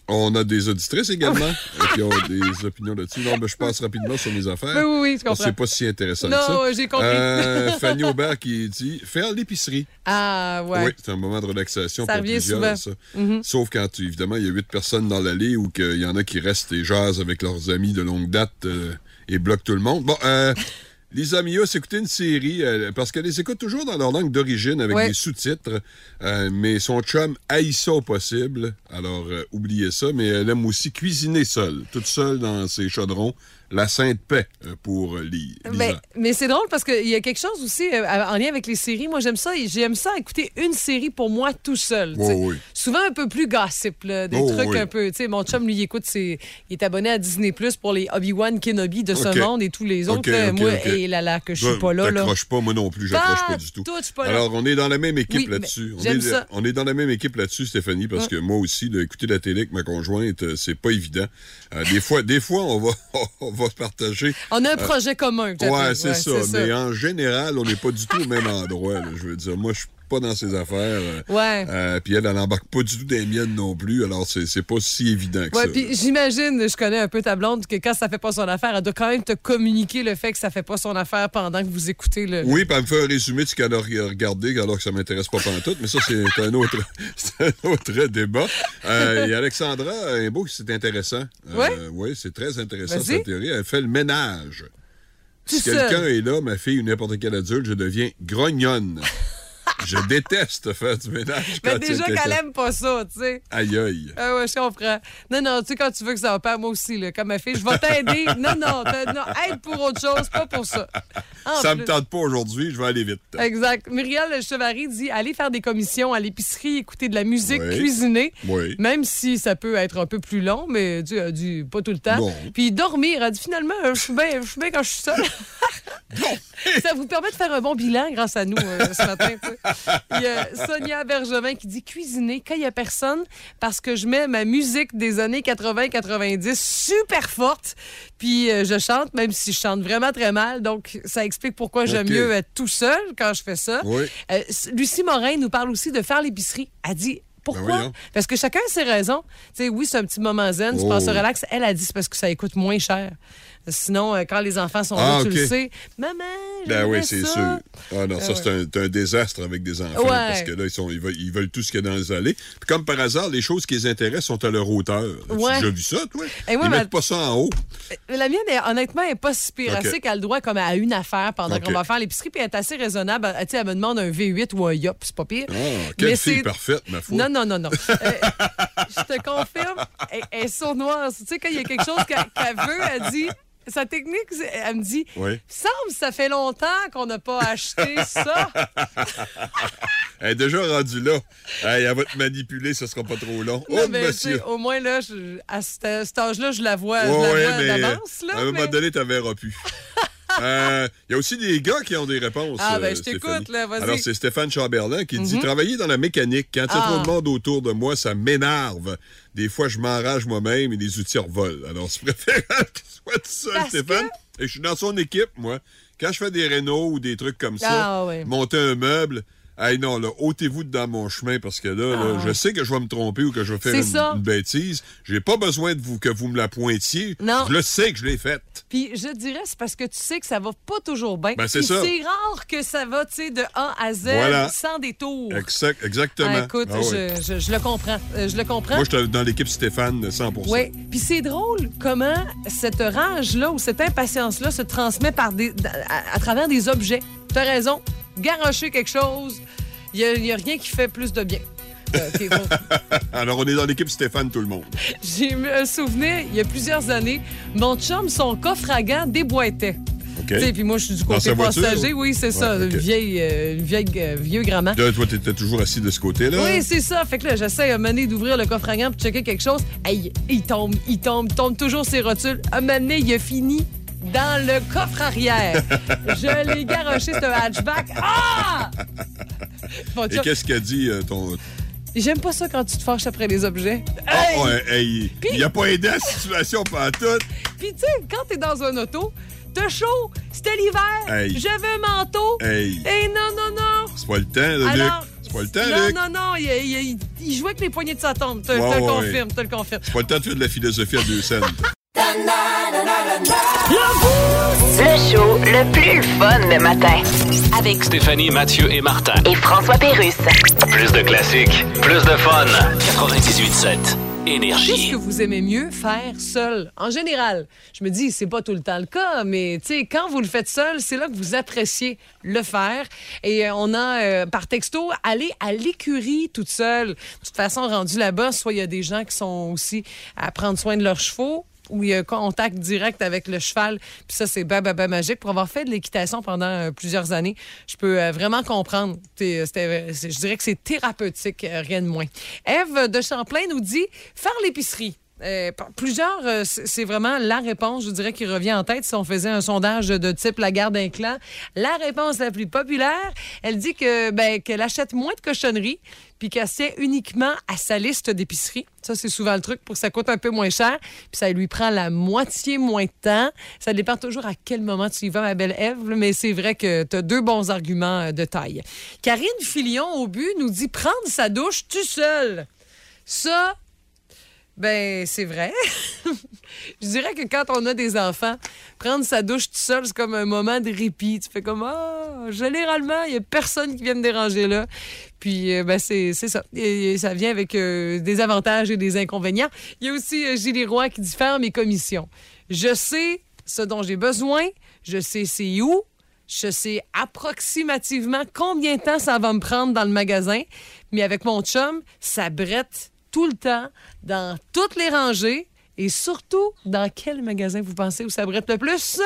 on a des auditrices également euh, qui ont des opinions là-dessus. Non, mais je passe rapidement sur mes affaires. Oui, oui, oui, je comprends. C'est pas si intéressant Non, que ça. j'ai compris. Euh, Fanny Aubert qui dit faire l'épicerie. Ah, ouais. Oui, c'est un moment de relaxation Ça pour plusieurs. souvent. Mm-hmm. ça. Sauf quand, tu- évidemment, il y a huit personnes dans l'allée ou qu'il y en a qui restent et jasent avec leurs amis de longue date et bloquent tout le monde. Bon, euh, Lisa Mia s'écoutait une série euh, parce qu'elle les écoute toujours dans leur langue d'origine avec Ouais. des sous-titres, euh, mais son chum haït ça au possible. Alors, euh, oubliez ça, mais elle aime aussi cuisiner seule, toute seule dans ses chaudrons. La sainte paix euh, pour euh, Lisa. Ben, mais c'est drôle parce qu'il y a quelque chose aussi euh, en lien avec les séries. Moi, j'aime ça. J'aime ça écouter une série pour moi tout seul. Oh, oui. Souvent un peu plus gossip, là, des Oh, trucs oui. un peu. Mon chum, lui, il écoute, ses- il est abonné à Disney Plus pour les Obi-Wan Kenobi de ce monde et tous les autres. Là. Moi, et là, là, que je suis pas là. T'accroches pas, moi non plus, j'accroche Pas pas du tout. je pas. Alors, on est dans la même équipe Oui, là-dessus. On, est- on est dans la même équipe là-dessus, Stéphanie, parce que moi aussi, de écouter la télé avec ma conjointe, c'est pas évident. Euh, des fois, des fois, on va, on va partager. On a un projet commun. Ouais, j'appelle. c'est ça. Mais en général, on n'est pas du tout au même endroit. là. Je veux dire, moi, je suis pas dans ses affaires. euh, Ouais. euh, puis elle, elle n'embarque pas du tout des miennes non plus. Alors, c'est pas si évident que Ouais, ça. puis j'imagine, je connais un peu ta blonde, que quand ça fait pas son affaire, elle doit quand même te communiquer le fait que ça fait pas son affaire pendant que vous écoutez le. Oui, puis elle me fait un résumé de ce qu'elle a re- regardé alors que ça m'intéresse pas pantoute, mais ça, c'est un autre, un autre débat. Euh, et Alexandra Imbeau, c'est intéressant. Euh, Ouais? Oui, c'est très intéressant, cette théorie. Elle fait le ménage. Tout Si quelqu'un est là, ma fille ou n'importe quel adulte, je deviens grognonne. Je déteste faire du ménage quand Mais déjà qu'elle aime pas ça, tu sais. Aïe, aïe. Ah ouais, je comprends. Non, non, tu sais, quand tu veux que ça opère, moi aussi, là, comme ma fille, je vais t'aider. non, non, aide pour autre chose, pas pour ça. En Ça plus. me tente pas aujourd'hui, je vais aller vite. Exact. Muriel Chevary dit aller faire des commissions à l'épicerie, écouter de la musique, Oui. cuisiner. Oui. Même si ça peut être un peu plus long, mais du, euh, du- pas tout le temps. Puis dormir. Elle dit finalement, je suis bien je suis bien quand je suis seule. ça vous permet de faire un bon bilan grâce à nous euh, ce matin. Il y a Sonia Bergevin qui dit cuisiner quand il n'y a personne parce que je mets ma musique des années 80-90 super forte. Puis euh, je chante, même si je chante vraiment très mal. Donc, ça explique pourquoi j'aime mieux être tout seul quand je fais ça. Oui. Euh, Lucie Morin nous parle aussi de faire l'épicerie. Elle dit Ben pourquoi? parce que chacun a ses raisons. Sais, oui, c'est un petit moment zen, tu Oh. penses relax. Elle a dit c'est parce que ça coûte moins cher. Sinon, euh, quand les enfants sont Ah, là, tu ok. le sais. Maman, Ben oui, c'est sûr. Ah non, ça, Ah c'est un, désastre avec des enfants. Ouais. Parce que là, ils, sont, ils, veulent, ils veulent tout ce qu'il y a dans les allées. Puis comme par hasard, les choses qui les intéressent sont à leur hauteur. Ouais. Tu as vu ça, toi? Et moi, ils mettent pas ça en haut. La mienne, est, honnêtement, n'est pas si pire. Ok. Elle sait qu'elle a le droit comme à une affaire pendant qu'on va faire l'épicerie, puis elle est assez raisonnable. Elle, tu elle me demande un V8 ou un Yop, c'est pas pire. Ah, quelle Mais fille c'est- parfaite, ma foi. Non, non, non, non. Euh, je te confirme, elle, elle est sournoise. Tu sais, quand il y a quelque chose qu'elle qu'elle veut, elle dit. Sa technique, elle me dit Oui. semble ça fait longtemps qu'on n'a pas acheté ça. Elle est déjà rendue là. Hey, elle va te manipuler, ce sera pas trop long. Non, oh, mais, monsieur. au moins, là, je- à cet cet âge-là, je la vois, je Ouais, mais d'avance. à un moment mais- donné, tu verras plus. Euh, Il y a aussi des gars qui ont des réponses. Ah, ben, euh, je t'écoute, Stéphanie. là, vas-y. Alors, c'est Stéphane Chamberlain qui dit Mhm. Travailler dans la mécanique, quand il y a Ah. trop de monde autour de moi, ça m'énerve. Des fois, je m'enrage moi-même et les outils revolent. Alors, c'est préférable que tu sois tout seul, Parce Stéphane. Et je suis dans son équipe, moi. Quand je fais des rénaux ou des trucs comme ça, Ah, ouais. monter un meuble, Hey non, là, ôtez-vous de dans mon chemin parce que là, là, Ah. je sais que je vais me tromper ou que je vais faire une, bêtise. J'ai pas besoin de vous que vous me la pointiez. Non. Je le sais que je l'ai faite. Puis je dirais, c'est parce que tu sais que ça va pas toujours bien. Ben, c'est ça. C'est rare que ça va, tu sais, de A à Z Voilà. sans détour. Exact, exactement. Ah, écoute, Ah ouais. je, je- je le comprends. Euh, je le comprends. Moi, j'étais dans l'équipe Stéphane 100% Oui. Puis c'est drôle comment cette rage-là ou cette impatience-là se transmet par des, à, à travers des objets. Tu as raison. Garocher quelque chose, il n'y a, rien qui fait plus de bien. Euh, bon. Alors, on est dans l'équipe Stéphane, tout le monde. J'ai un souvenir, il y a plusieurs années, mon chum, son coffre à gants déboîtait. OK? Tu sais, Puis moi, je suis du côté passager. Oui, c'est ça. Ouais, OK. Une vieille, euh, vieille, euh, vieux grand-mère. Toi, t'étais toujours assis de ce côté-là? Oui, c'est ça. Fait que là, j'essaie à donné d'ouvrir le coffre à gants pour checker quelque chose. Hey, il tombe, il tombe, il tombe toujours ses rotules. À un moment donné, il a fini dans le coffre arrière. Je l'ai garoché, ce hatchback. Ah! Et qu'est-ce qu'a dit euh, ton. J'aime pas ça quand tu te fâches après les objets. Ah, Hey! ouais, hey, il a pas aidé à la situation pas tout. Puis tu sais, quand t'es dans un auto, t'as chaud, c'était l'hiver, Hey. je veux un manteau. Hey, Et non, non, non. c'est pas le temps, là, Alors, Luc. C'est pas le temps, non, Luc. non, non, il, il- il- il jouait avec les poignées de sa tante. Te, te Ouais, le confirme, te le confirme. C'est pas le temps de faire de la philosophie à deux scènes. Le show le plus fun le matin. Avec Stéphanie, Mathieu et Martin. et François Pérusse. Plus de classiques, plus de fun. 98.7 Qu'est-ce Énergie. que vous aimez mieux faire seul? En général, je me dis, c'est pas tout le temps le cas, mais tu sais, quand vous le faites seul, c'est là que vous appréciez le faire. Et euh, on a, euh, par texto, aller à l'écurie toute seule. De toute façon, rendu là-bas, soit il y a des gens qui sont aussi à prendre soin de leurs chevaux, où il y a contact direct avec le cheval. Puis ça, c'est magique. Pour avoir fait de l'équitation pendant euh, plusieurs années, je peux euh, vraiment comprendre. C'est- je dirais que c'est thérapeutique, euh, rien de moins. Eve de Champlain nous dit faire l'épicerie. Euh, plusieurs, euh, c'est vraiment la réponse, je dirais, qui revient en tête si on faisait un sondage de type la garde d'un clan. La réponse la plus populaire, elle dit que ben, qu'elle achète moins de cochonneries puis qu'elle tient uniquement à sa liste d'épicerie. Ça, c'est souvent le truc pour que ça coûte un peu moins cher puis ça lui prend la moitié moins de temps. Ça dépend toujours à quel moment tu y vas, ma belle Ève, mais c'est vrai que tu as deux bons arguments euh, de taille. Karine Filion, au but, nous dit prendre sa douche tout seul. Ça, ben, c'est vrai. je dirais que quand on a des enfants, prendre sa douche tout seul, c'est comme un moment de répit. Tu fais comme, ah, généralement, il n'y a personne qui vient me déranger là. Puis, euh, ben, c'est ça. Et, et ça vient avec euh, des avantages et des inconvénients. Il y a aussi euh, Gilles Roy qui dit faire mes commissions. Je sais ce dont j'ai besoin, je sais c'est où, je sais approximativement combien de temps ça va me prendre dans le magasin, mais avec mon chum, ça brette tout le temps, dans toutes les rangées, et surtout, dans quel magasin vous pensez où ça le plus?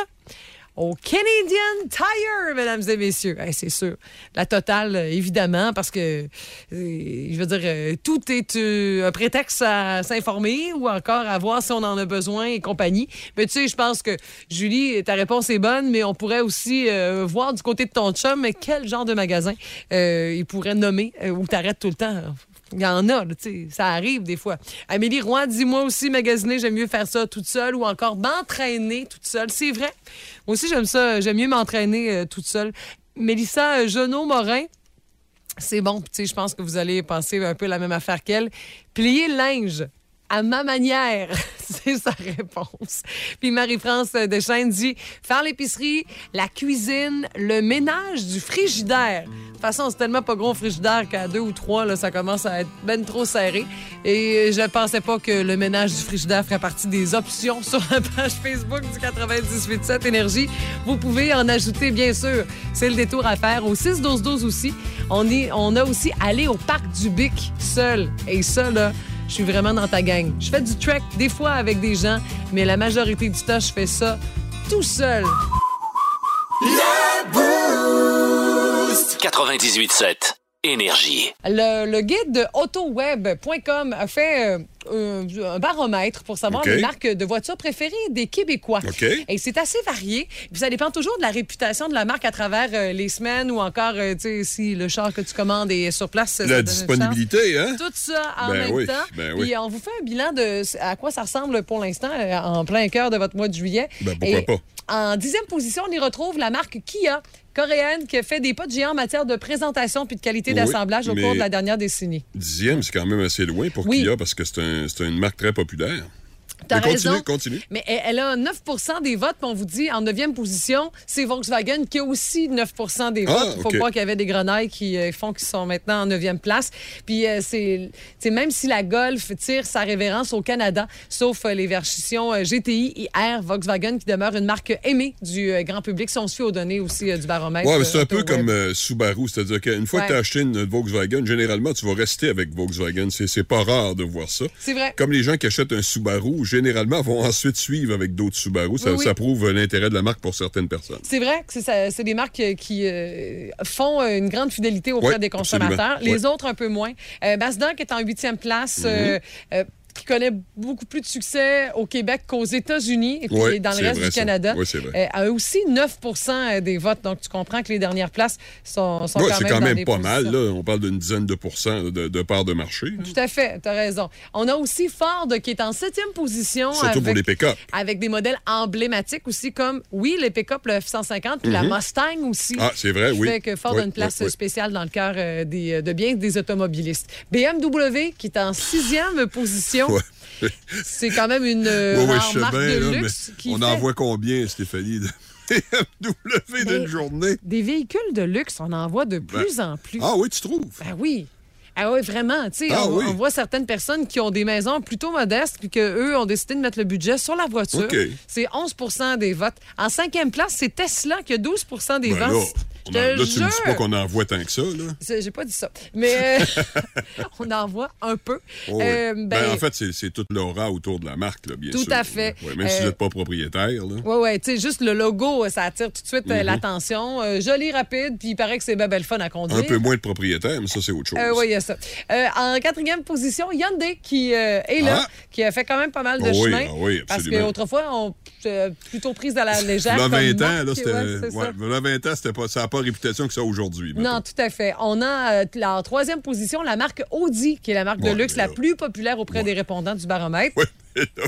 Au Canadian Tire, mesdames et messieurs. C'est sûr. La totale, euh, évidemment, parce que, euh, je veux dire, euh, tout est un prétexte à s'informer ou encore à voir si on en a besoin et compagnie. Mais tu sais, je pense que, Julie, ta réponse est bonne, mais on pourrait aussi voir du côté de ton chum, quel genre de magasin il pourrait nommer où t'arrêtes tout le temps? Il y en a, tu sais, ça arrive des fois. Amélie Roy, dis-moi aussi, magasiner, j'aime mieux faire ça toute seule ou encore m'entraîner toute seule. C'est vrai. Moi aussi, j'aime ça. J'aime mieux m'entraîner euh, toute seule. Mélissa euh, Genot-Morin, c'est bon. Je pense que vous allez penser un peu la même affaire qu'elle. Plier le linge à ma manière? C'est sa réponse. Puis Marie-France Deschênes dit faire l'épicerie, la cuisine, le ménage du frigidaire. De toute façon, c'est tellement pas gros frigidaire qu'à deux ou trois, là, ça commence à être ben trop serré. Et je pensais pas que le ménage du frigidaire ferait partie des options sur la page Facebook du 98.7 Énergie. Vous pouvez en ajouter, bien sûr. C'est le détour à faire au 6-12-12 aussi. On, est, on a aussi allé au parc du Bic seul. Et ça, là, je suis vraiment dans ta gang. Je fais du trek des fois avec des gens, mais la majorité du temps, je fais ça tout seul. 98.7 Énergie. Le, le guide de autoweb.com a fait euh, un, un baromètre pour savoir OK. les marques de voitures préférées des Québécois. OK. Et c'est assez varié. Puis ça dépend toujours de la réputation de la marque à travers euh, les semaines ou encore, euh, tu sais, si le char que tu commandes est sur place. La disponibilité, hein? Tout ça en Ben même oui, temps. ben Puis oui. on vous fait un bilan de à quoi ça ressemble pour l'instant en plein cœur de votre mois de juillet. Ben, pourquoi Et pas? En dixième position, on y retrouve la marque Kia, coréenne, qui a fait des pas de géant en matière de présentation puis de qualité Oui, d'assemblage au cours de la dernière décennie. Dixième, c'est quand même assez loin pour Oui. Kia parce que c'est un- c'est une marque très populaire. T'as continue, continue. Mais elle, elle a 9 des votes, puis on vous dit en neuvième position, c'est Volkswagen qui a aussi 9 des votes. Ah, Il faut croire qu'il y avait des grenailles qui euh, font qu'ils sont maintenant en neuvième place. Puis euh, c'est, même si la Golf tire sa révérence au Canada, sauf euh, les versions euh, GTI et R Volkswagen qui demeurent une marque aimée du grand public, si on se fie aux données aussi du baromètre. Ouais, c'est un peu comme Subaru, c'est-à-dire qu'une fois Ouais. que tu as acheté une Volkswagen, généralement, tu vas rester avec Volkswagen. C'est c'est pas rare de voir ça. C'est vrai. Comme les gens qui achètent un Subaru, généralement, vont ensuite suivre avec d'autres Subaru. Ça, Oui, oui. ça prouve l'intérêt de la marque pour certaines personnes. C'est vrai que c'est des marques euh, qui euh, font euh, une grande fidélité auprès des consommateurs. absolument. Les autres, un peu moins. Euh, Mazda, qui est en huitième place, euh, qui connaît beaucoup plus de succès au Québec qu'aux États-Unis et puis dans le reste du. Canada, c'est vrai. euh, a aussi 9% des votes. Donc, tu comprends que les dernières places sont, sont quand c'est même quand même pas mal. Là. On parle d'une dizaine de pourcents de, de parts de marché. Tout à fait, tu as raison. On a aussi Ford qui est en septième position. Surtout pour avec- les pick-up. avec des modèles emblématiques aussi, comme, oui, les pick-up, le F-150, puis la Mustang aussi. Mhm. Ah, c'est vrai, oui. fait que Ford Oui, a une place oui, oui. spéciale dans le cœur euh, des, de bien des automobilistes. BMW, qui est en sixième position. Ouais. C'est quand même une euh, marque de là, luxe. qui on fait en voit combien, Stéphanie, de BMW d'une journée? Des véhicules de luxe, on en voit de plus en plus. Ah oui, tu trouves? Ben oui. Ah oui, vraiment. Tu sais, Ah on, oui. on voit certaines personnes qui ont des maisons plutôt modestes puis qu'eux ont décidé de mettre le budget sur la voiture. C'est 11% des votes. En cinquième place, c'est Tesla qui a 12% des Ben là, votes. On en- là, tu me dis pas jure. qu'on en voit tant que ça, là. J'ai pas dit ça. Mais euh, on en voit un peu. Oh oui. Euh, Ben, ben, en fait, c'est toute l'aura autour de la marque, là, bien Tout sûr. à fait. Ouais, même si vous Euh, n'êtes pas propriétaire. Oui, oui, tu sais, juste le logo, ça attire tout de suite Mhm. euh, l'attention. Joli, rapide, puis il paraît que c'est ben, ben le fun à conduire. Un peu moins de propriétaire, mais ça, c'est autre chose. Oui, il y a ça. En quatrième position, Hyundai qui est là, Ah. qui a fait quand même pas mal de oui, chemin. ah oui, parce qu'autrefois, on plutôt prise à la légère. Là, comme 20 ans, marque, là, c'était. ouais, c'est ouais, ça. là, 20 ans, c'était pas, ça réputation que ça aujourd'hui. Non, tout à fait. On a euh, la- en troisième position la marque Audi, qui est la marque de luxe la plus populaire auprès des répondants du baromètre. Mais là,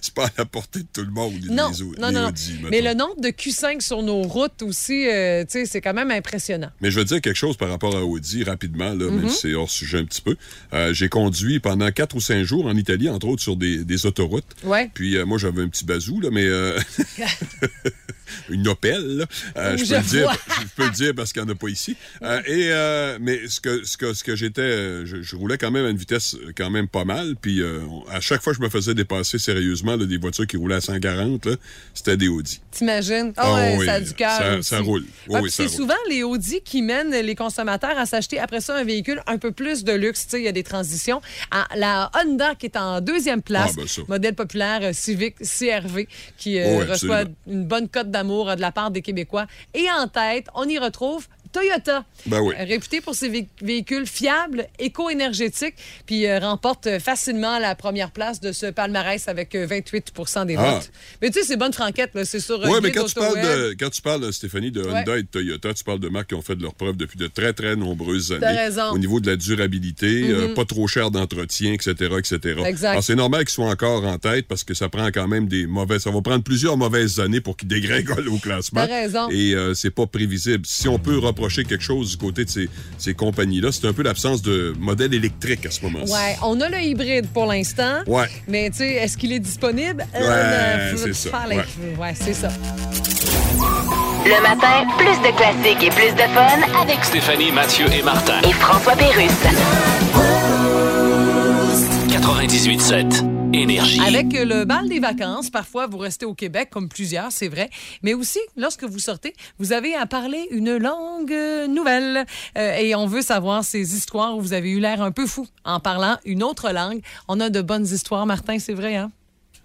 c'est pas à la portée de tout le monde, Non, les- non, les non. Audi, Mais le nombre de Q5 sur nos routes aussi, euh, c'est quand même impressionnant. Mais je veux dire quelque chose par rapport à Audi rapidement, là, Mhm. même si c'est hors sujet un petit peu. Euh, J'ai conduit pendant quatre ou cinq jours en Italie, entre autres sur des, des autoroutes. Ouais. Puis euh, moi, j'avais un petit bazou, là, mais une Opel, là. Euh, je, peux le dire, je peux le dire parce qu'il n'y en a pas ici. Euh, et, euh, mais ce que, ce que, ce que j'étais, euh, je, je roulais quand même à une vitesse quand même pas mal. Puis à chaque fois je me faisais dépasser sérieusement là, des voitures qui roulaient à 140, là, c'était des Audi. T'imagines? Ah Ah ouais, oui, ça a du cœur. ça- roule. Oui, ça c'est souvent les Audi qui mènent les consommateurs à s'acheter après ça un véhicule un peu plus de luxe. Il y a des transitions. Ah, la Honda qui est en deuxième place, Ah, ben modèle populaire Civic CRV, qui Oui, reçoit une bonne cote d'amour euh, de la part des Québécois. Et en tête, on y retrouve Toyota, Ben oui. euh, réputé pour ses vé- véhicules fiables, éco-énergétiques, puis euh, remporte euh, facilement la première place de ce palmarès avec euh, 28% des Ah. votes. Mais tu sais, c'est bonne franquette, c'est sur Oui, mais quand tu, parles de, quand tu parles, Stéphanie, de Honda Ouais. et de Toyota, tu parles de marques qui ont fait de leur preuve depuis de très, très nombreuses années. Raison. Mm-hmm. Au niveau de la durabilité, euh, pas trop cher d'entretien, etc., etc. Exact. Alors, c'est normal qu'ils soient encore en tête parce que ça prend quand même des mauvaises... Ça va prendre plusieurs mauvaises années pour qu'ils dégringolent au classement. T'as raison. Et euh, c'est pas prévisible. Si on peut reproduire reprocher quelque chose du côté de ces, ces compagnies-là. C'est un peu l'absence de modèle électrique à ce moment-ci. Ouais, on a le hybride pour l'instant. Ouais. Mais tu sais, est-ce qu'il est disponible? Ouais, Euh, c'est ça, faire les- ouais. ouais, c'est ça. Le matin, plus de classiques et plus de fun avec Stéphanie, Mathieu et Martin. et François Pérusse. 98.7. Avec le bal des vacances, parfois vous restez au Québec, comme plusieurs, c'est vrai. Mais aussi, lorsque vous sortez, vous avez à parler une langue nouvelle. Euh, et on veut savoir ces histoires où vous avez eu l'air un peu fou en parlant une autre langue. On a de bonnes histoires, Martin, c'est vrai, hein?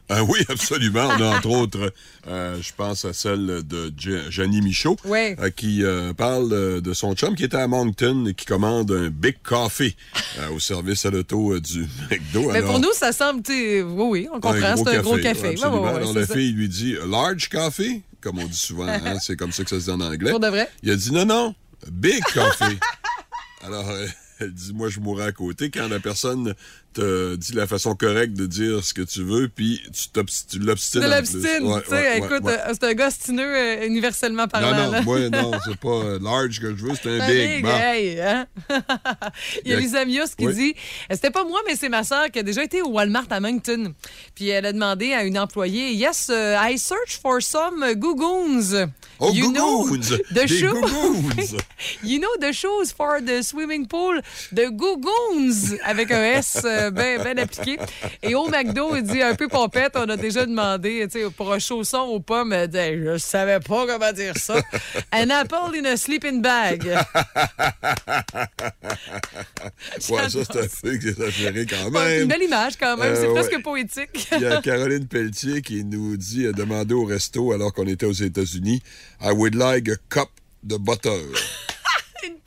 Ah oui, absolument. On a entre autres, euh, je pense à celle de Jenny Michaud, euh, qui euh, parle euh, de son chum qui était à Moncton et qui commande un Big Coffee euh, au service à l'auto euh, du McDo. Mais Alors, pour nous, ça semble, oui, oui, on comprend, c'est un gros café. Ouais, ouais, ouais, Alors la ça. fille lui dit large coffee, comme on dit souvent, hein, c'est comme ça que ça se dit en anglais. Pour de vrai? Il a dit non, non, big coffee. Alors, euh, elle dit, moi, je mourrais à côté quand la personne te dit la façon correcte de dire ce que tu veux, puis tu t'obst- tu l'obstines. Ouais, ouais, écoute, ouais, euh, c'est un gars stineux euh, universellement parlant. Non, non, là. moi, non, c'est pas euh, large que je veux, c'est un Un big. big, Bon. hey, hein? Il y a Lisa Mios qui Oui. dit C'était pas moi, mais c'est ma soeur qui a déjà été au Walmart à Moncton. Puis elle a demandé à une employée Yes, uh, I search for some gougouns. Oh, you know the Des! You know the shoes for the swimming pool, the gougouns, avec un S euh, bien ben appliqué. Et au McDo, il dit un peu pompette, on a déjà demandé, tu sais, pour un chausson aux pommes, elle dit, je savais pas comment dire ça. An apple in a sleeping bag. Ouais, ça, c'est un peu exagéré quand Ouais, c'est une même. belle image quand même, c'est Euh, presque ouais. poétique. Il y a Caroline Pelletier qui nous dit, a demandé au resto alors qu'on était aux États-Unis, I would like a cup de butter.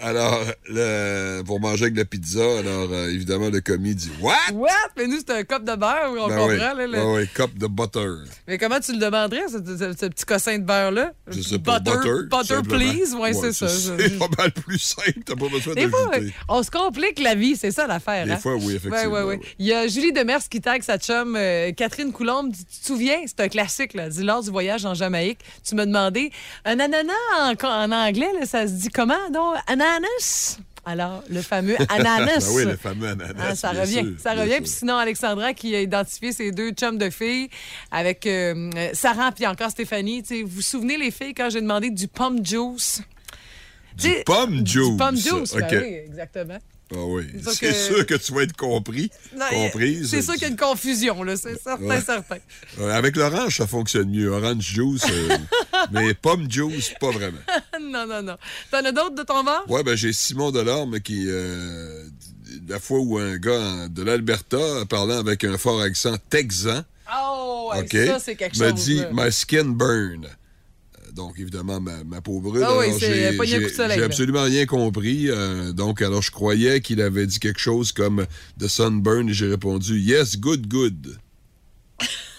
Alors, le- pour manger avec de la pizza, alors euh, évidemment, le commis dit What? What? Mais nous, c'est un cop de beurre, on Ben comprend. oui. là, le- Ouais, ouais, cup de butter. Mais comment tu le demanderais, ce, ce- ce petit cossin de beurre-là? Je sais pas, butter, butter. please? Ouais, c'est ça. C'est pas mal plus simple, t'as pas besoin fois, d'ajouter. on se complique la vie, c'est ça l'affaire. Des hein? fois, oui, effectivement, Ouais, ouais, oui. Il y a Julie Demers qui tag sa chum euh, Catherine Coulombe. Tu tu te souviens, c'est un classique, là. Dit lors du voyage en Jamaïque, tu m'as demandé un ananas en, en anglais, là, ça se dit comment, donc? Ananas? Alors, le fameux ananas. Ben oui, le fameux ananas. Ah, ça revient, sûr, ça revient. Puis sinon, Alexandra qui a identifié ses deux chums de filles avec euh, Sarah puis encore Stéphanie. Vous vous souvenez les filles quand j'ai demandé du pomme juice? Du pomme Du juice. pomme juice, ben OK. oui, exactement. Ah oui. C'est sûr que- sûr que tu vas être compris. Non, comprise. C'est sûr qu'il y a une confusion, là, c'est certain, Ouais. certain. Avec l'orange, ça fonctionne mieux. Orange juice, euh, mais pomme juice, pas vraiment. non, non, non. T'en as d'autres de ton bord? Ouais, ben j'ai Simon Delorme qui, euh, la fois où un gars de l'Alberta, parlant avec un fort accent texan, Oh, ça, quelque chose. dit là. My skin burn. Donc, évidemment, ma, ma pauvre. Ah oui, c'est j'ai- coup de soleil, absolument rien compris. euh, donc, alors, je croyais qu'il avait dit quelque chose comme The sunburn et j'ai répondu Yes, good, good.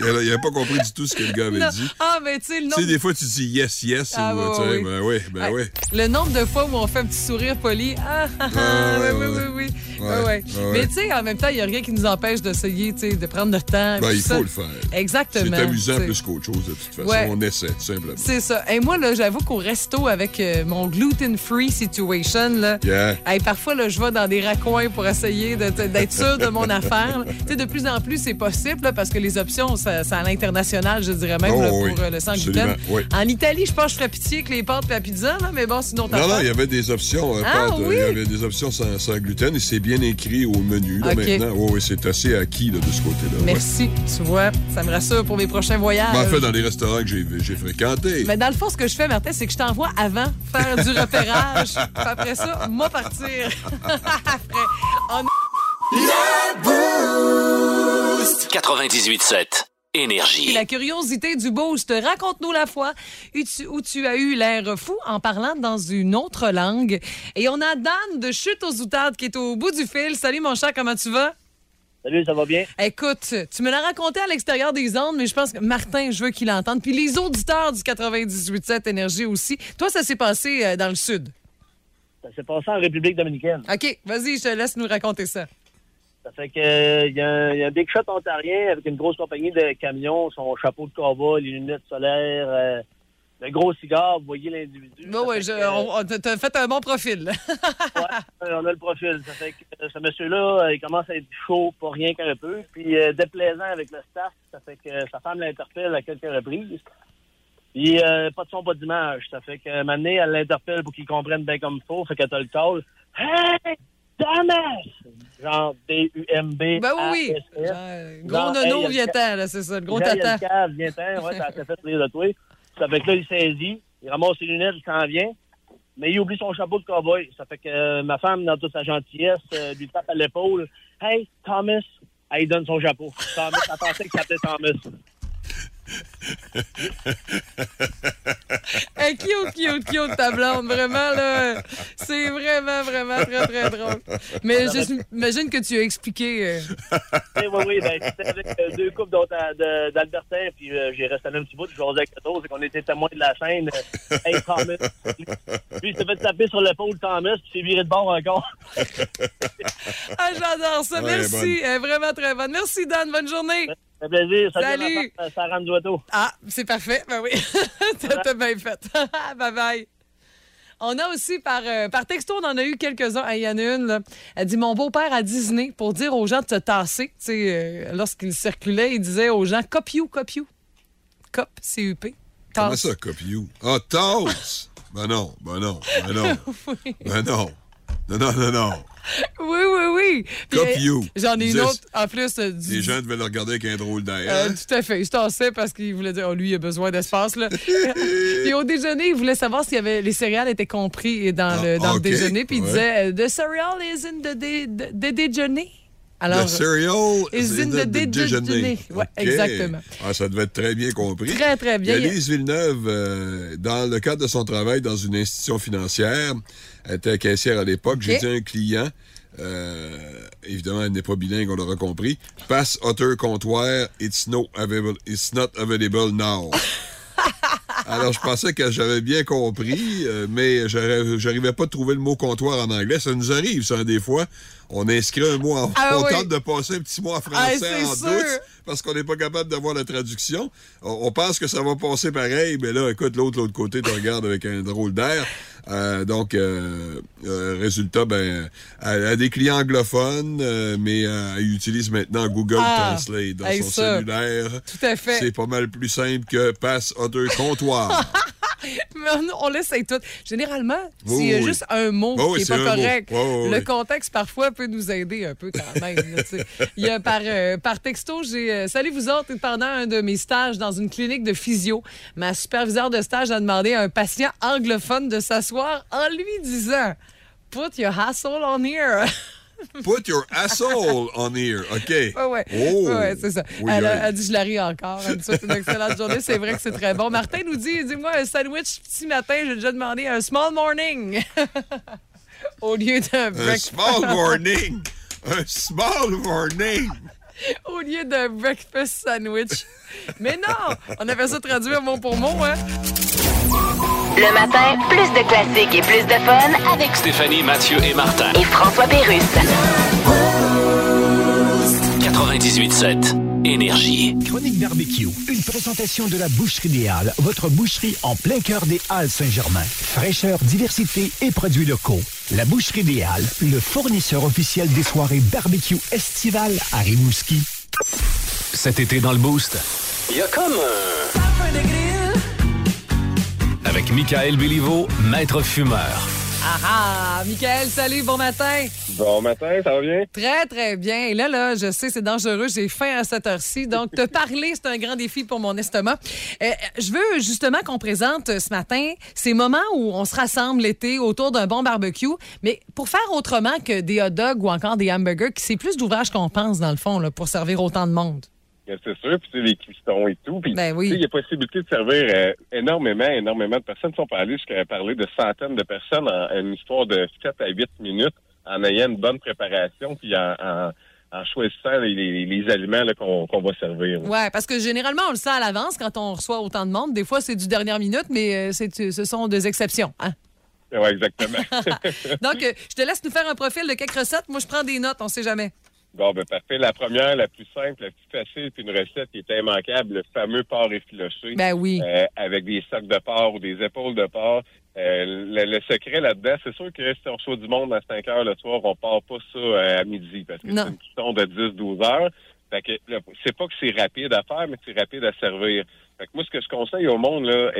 il n'avait pas compris du tout ce que le gars avait Non. dit. Ah, mais tu sais, le Tu nombre sais, des fois, tu dis yes, yes, Ah, ou, tu sais, ouais, ben oui, ben Ouais. oui. Le nombre de fois où on fait un petit sourire poli. Ah, ah, ah, Ouais, oui, oui, oui, oui. Ouais, Ouais, Mais tu sais, en même temps, il n'y a rien qui nous empêche d'essayer, tu sais, de prendre notre temps. Ben, il ça. faut le faire. Exactement. C'est amusant tu sais. plus qu'autre chose, de toute façon. Ouais. On essaie, tout simplement. C'est ça. Et moi, là, j'avoue qu'au resto, avec euh, mon gluten-free situation, là, Yeah. hey, parfois, là, je vais dans des raccoins pour essayer d'être sûr de mon affaire. Tu sais, de plus en plus, c'est possible là, parce que les options, ça- c'est à l'international, je dirais même, Oh, là, oui. pour euh, le sans gluten. oui. En Italie, je pense que je ferais pitié avec les pâtes et la pizza, là, mais bon, sinon, Non, non, il y avait des options. euh, Ah, pâtes, euh, oui? Il y avait des options sans, sans gluten et c'est bien écrit au menu là, OK. maintenant. Oui, oui, c'est assez acquis là, de ce côté-là. ouais. Merci. Tu vois, ça me rassure pour mes prochains voyages. Ben, en fait, dans les restaurants que j'ai j'ai fréquentés. Mais dans le fond, ce que je fais, Martin, c'est que je t'envoie avant faire du repérage. Puis après ça, moi partir. après, on 98.7. Et Énergie. la curiosité du boost, raconte-nous la fois où tu, où tu as eu l'air fou en parlant dans une autre langue. Et on a Dan de Chute aux Outades qui est au bout du fil. Salut mon cher, comment tu vas? Salut, ça va bien? Écoute, tu me l'as raconté à l'extérieur des ondes, mais je pense que Martin, je veux qu'il l'entende. Puis les auditeurs du 98.7 Énergie aussi. Toi, ça s'est passé euh, dans le sud? Ça s'est passé en République dominicaine. OK, vas-y, je te laisse nous raconter ça. Ça fait que euh, il y, a un- il y a un big shot ontarien avec une grosse compagnie de camions, son chapeau de cowboy, les lunettes solaires, euh, le gros cigare, vous voyez l'individu. Bah Ça ouais, fait je- euh, on- on- t'as fait un bon profil. ouais, on a le profil. Ça fait que euh, ce monsieur-là, euh, il commence à être chaud, pas rien qu'un peu. Puis euh, déplaisant avec le staff, ça fait que sa femme l'interpelle à quelques reprises. Puis euh, pas de son, pas d'image. Ça fait que maintenant, elle l'interpelle pour qu'il comprenne bien comme il faut. Fait qu'elle te le call. Hey! Damas! Genre D-U-M-B. Ben oui, oui. Gros nono, hey, viens-t'en, là, c'est ça, le gros tata. viens-t'en. Ouais, ça fait rire de toi. Ça fait que là, il saisit. Il ramasse ses lunettes, il s'en vient. Mais il oublie son chapeau de cowboy. Ça fait que euh, ma femme, dans toute sa gentillesse, euh, lui tape à l'épaule. Hey, Thomas! Elle donne son chapeau. Thomas, elle pensait qu'il s'appelait Thomas. Hey, cute, cute, cute, ta blonde, vraiment, là. C'est vraiment, vraiment très, très drôle. Mais j'imagine que tu as expliqué. euh, Oui, oui, oui. Ben, c'était avec euh, deux couples d'autres, euh, d'Albertin, puis euh, j'ai resté là un petit bout, je jouais avec autres, c'est qu'on était témoins de la scène. Euh, hey, Thomas. Lui, il s'est fait taper sur l'épaule, Thomas, puis il s'est viré de bord encore. Ah, j'adore ça. Ouais, Merci. Vraiment très bonne. Merci, Dan. Bonne journée. Fait plaisir. Salut, Salut. ma femme, euh, Sarah Mduato. Ah, c'est parfait. Ben oui. T'as bien fait. bye bye. On a aussi par, euh, par texto, on en a eu quelques-uns. Il y en a une, là. Elle dit Mon beau-père à Disney pour dire aux gens de se tasser. Tu sais, euh, lorsqu'il circulait, il disait aux gens Cop you, cop you. Cop, C-U-P. Comment Tasse. ça, copie you? Ah, tasse! Ben non, ben non, ben non. Ben non. Non, non, non, non. Oui, oui, oui. Puis, you. J'en ai une autre, en plus. euh, du- Les gens devaient le regarder avec un drôle d'air. Euh, hein? tout à fait. Il se tassait parce qu'il voulait dire, oh, lui, il a besoin d'espace. Là. puis au déjeuner, il voulait savoir si y avait, les céréales étaient compris dans, Ah, le, dans le déjeuner. Puis il Ouais. disait, euh, The cereal is in the, dé- the déjeuner. Alors, Le cereal is in the déjeuner. Exactement. Ah, ça devait être très bien compris. très, très bien. Lise Villeneuve, euh, dans le cadre de son travail dans une institution financière, elle était caissière à l'époque. J'ai dit à un client, euh, évidemment, elle n'est pas bilingue, on l'aura compris, passe Otter comptoir, it's, no available, it's not available now. Alors, je pensais que j'avais bien compris, euh, mais j'arri- j'arrivais pas à trouver le mot comptoir en anglais. Ça nous arrive, ça, des fois. On inscrit un mot en Ah On oui. tente de passer un petit mot en Ah, français c'est en sûr. douce parce qu'on n'est pas capable d'avoir la traduction. On, on pense que ça va passer pareil, mais là, écoute, l'autre, l'autre côté, te regarde avec un drôle d'air. Euh, donc, euh, euh, résultat, ben, elle a des clients anglophones, euh, mais elle utilise maintenant Google Ah, Translate dans son ça. cellulaire. Tout à fait. C'est pas mal plus simple que passe comptoir. Mais on, l'essaye tout. Généralement, Oui, s'il y a oui. juste un mot qui n'est pas correct, le oui. contexte parfois peut nous aider un peu quand même. là. Il y a par, euh, par texto, j'ai euh, Salut vous autres, pendant un de mes stages dans une clinique de physio, ma superviseure de stage a demandé à un patient anglophone de s'asseoir en lui disant Put your hassle on here. Put your asshole on here, OK? Ouais, ouais. Oh! Ouais, c'est ça. Oui, elle, oui. elle dit, je la ris encore. Elle dit, souhaite une excellente journée. C'est vrai que c'est très bon. Martin nous dit, dis-moi un sandwich petit matin. J'ai déjà demandé un small morning. Au lieu d'un Un breakfast. small morning! Un small morning! Au lieu d'un breakfast sandwich. Mais non! On avait ça traduit mot pour mot, hein? Le matin, plus de classiques et plus de fun avec Stéphanie, Mathieu et Martin. et François Pérusse. 98.7. Énergie. Chronique barbecue, une présentation de la Boucherie des Halles, votre boucherie en plein cœur des Halles Saint-Germain. Fraîcheur, diversité et produits locaux. La Boucherie des Halles, le fournisseur officiel des soirées barbecue estivales à Rimouski. Cet été dans le Boost, il y a comme un... Avec Michael Béliveau, maître fumeur. Ah ah! Michael, salut, bon matin! Bon matin, ça va bien? Très, très bien. Et là, là, je sais, c'est dangereux. J'ai faim à cette heure-ci. Donc, te parler, c'est un grand défi pour mon estomac. Euh, je veux justement qu'on présente ce matin ces moments où on se rassemble l'été autour d'un bon barbecue, mais pour faire autrement que des hot dogs ou encore des hamburgers, qui c'est plus d'ouvrage qu'on pense, dans le fond, là, pour servir autant de monde. C'est sûr, puis tu sais, les cuissons et tout. Puis, Ben oui. tu sais, il y a possibilité de servir euh, énormément, énormément de personnes. Si on peut aller jusqu'à parler de centaines de personnes en, une histoire de 7 à 8 minutes en ayant une bonne préparation, puis en, en, en choisissant les, les- les aliments qu'on va servir. Ouais, parce que généralement, on le sait à l'avance quand on reçoit autant de monde. Des fois, c'est du dernière minute, mais euh, ce sont des exceptions. Hein? Oui, exactement. Donc, euh, je te laisse nous faire un profil de quelques recettes. Moi, je prends des notes, on sait jamais. Bon, ben parfait. La première, la plus simple, la plus facile, puis une recette qui est immanquable, le fameux porc effiloché. Ben oui. euh, avec des sacs de porc ou des épaules de porc. Euh, le, le secret là-dedans, c'est sûr que si on reçoit du monde à 5 heures le soir, on part pas ça euh, à midi parce que c'est une cuisson de 10-12 heures. Fait que c'est pas que c'est rapide à faire, mais c'est rapide à servir. Fait que moi, ce que je conseille au monde, là,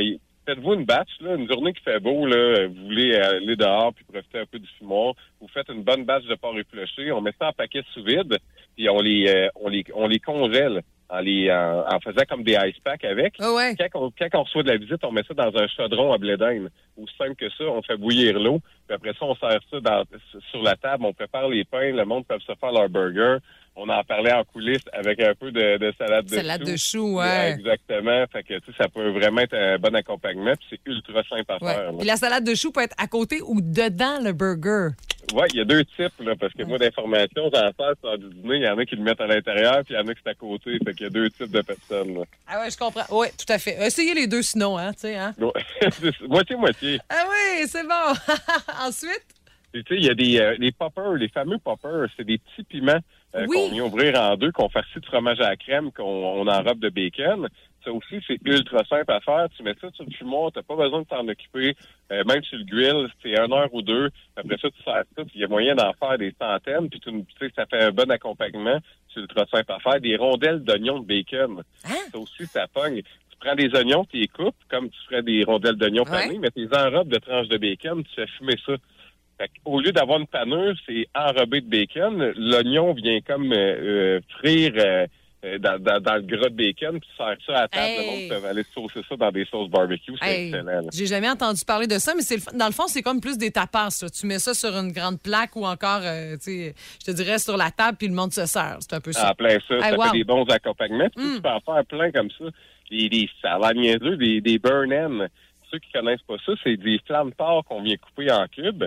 faites-vous une batch, là, une journée qui fait beau, là, vous voulez aller dehors puis profiter un peu du fumoir, vous faites une bonne batch de porc épluché, on met ça en paquet sous vide, puis on les, euh, on les, on les congèle en les, en, en faisant comme des ice packs avec. Ah ouais. Quand on, quand on reçoit de la visite, on met ça dans un chaudron à blé d'Inde. Aussi simple que ça, on fait bouillir l'eau, puis après ça, on sert ça dans- sur la table, on prépare les pains, le monde peut se faire leur burger. On en parlait en coulisses avec un peu de, de salade de Salade de chou, ouais. Exactement. Fait que, tu sais, ça peut vraiment être un bon accompagnement, puis c'est ultra simple à Ouais. faire. là. Puis la salade de chou peut être à côté ou dedans le burger? Ouais, il y a deux types, là, parce que moi, d'informations, j'en fais sur du dîner. Il y en a qui le mettent à l'intérieur, puis il y en a qui c'est à côté. Fait qu'il y a deux types de personnes, là. Ah ouais, je comprends. Oui, tout à fait. Essayez les deux sinon, hein, tu sais, hein. Moitié-moitié. Ah oui, c'est bon. Ensuite, tu sais, il y a des euh, les poppers, les fameux poppers, c'est des petits piments euh, Oui. qu'on vient ouvrir en deux, qu'on farcit de fromage à la crème, qu'on on enrobe de bacon. Ça aussi, c'est ultra simple à faire. Tu mets ça sur le fumoir, t'as pas besoin de t'en occuper. Euh, même sur le grill, c'est une heure ou deux. Après ça, tu sers ça, il y a moyen d'en faire des centaines. Puis tu sais, ça fait un bon accompagnement. C'est ultra simple à faire. Des rondelles d'oignons de bacon. Hein? Ça aussi, ça pogne. Tu prends des oignons, tu les coupes comme tu ferais des rondelles d'oignons Ouais. panés, mais tu les enrobes de tranches de bacon, tu fais fumer ça. Fait au lieu d'avoir une panure, c'est enrobé de bacon. L'oignon vient comme euh, euh, frire euh, dans, dans, dans le gras de bacon, puis tu sers ça à la table. Hey. Le monde peut aller saucer ça dans des sauces barbecue. C'est hey, excellent. j'ai jamais entendu parler de ça, mais c'est dans le fond, c'est comme plus des tapas. ça. Tu mets ça sur une grande plaque ou encore, euh, tu sais, je te dirais, sur la table, puis le monde se sert. C'est un peu ça. En plein ça. Hey, ça wow. fait des bons accompagnements. Puis Mm. Tu peux en faire plein comme ça. Des, des salades niaiseux, des, des burn ends. Ceux qui connaissent pas ça, c'est des flammes de porc qu'on vient couper en cubes.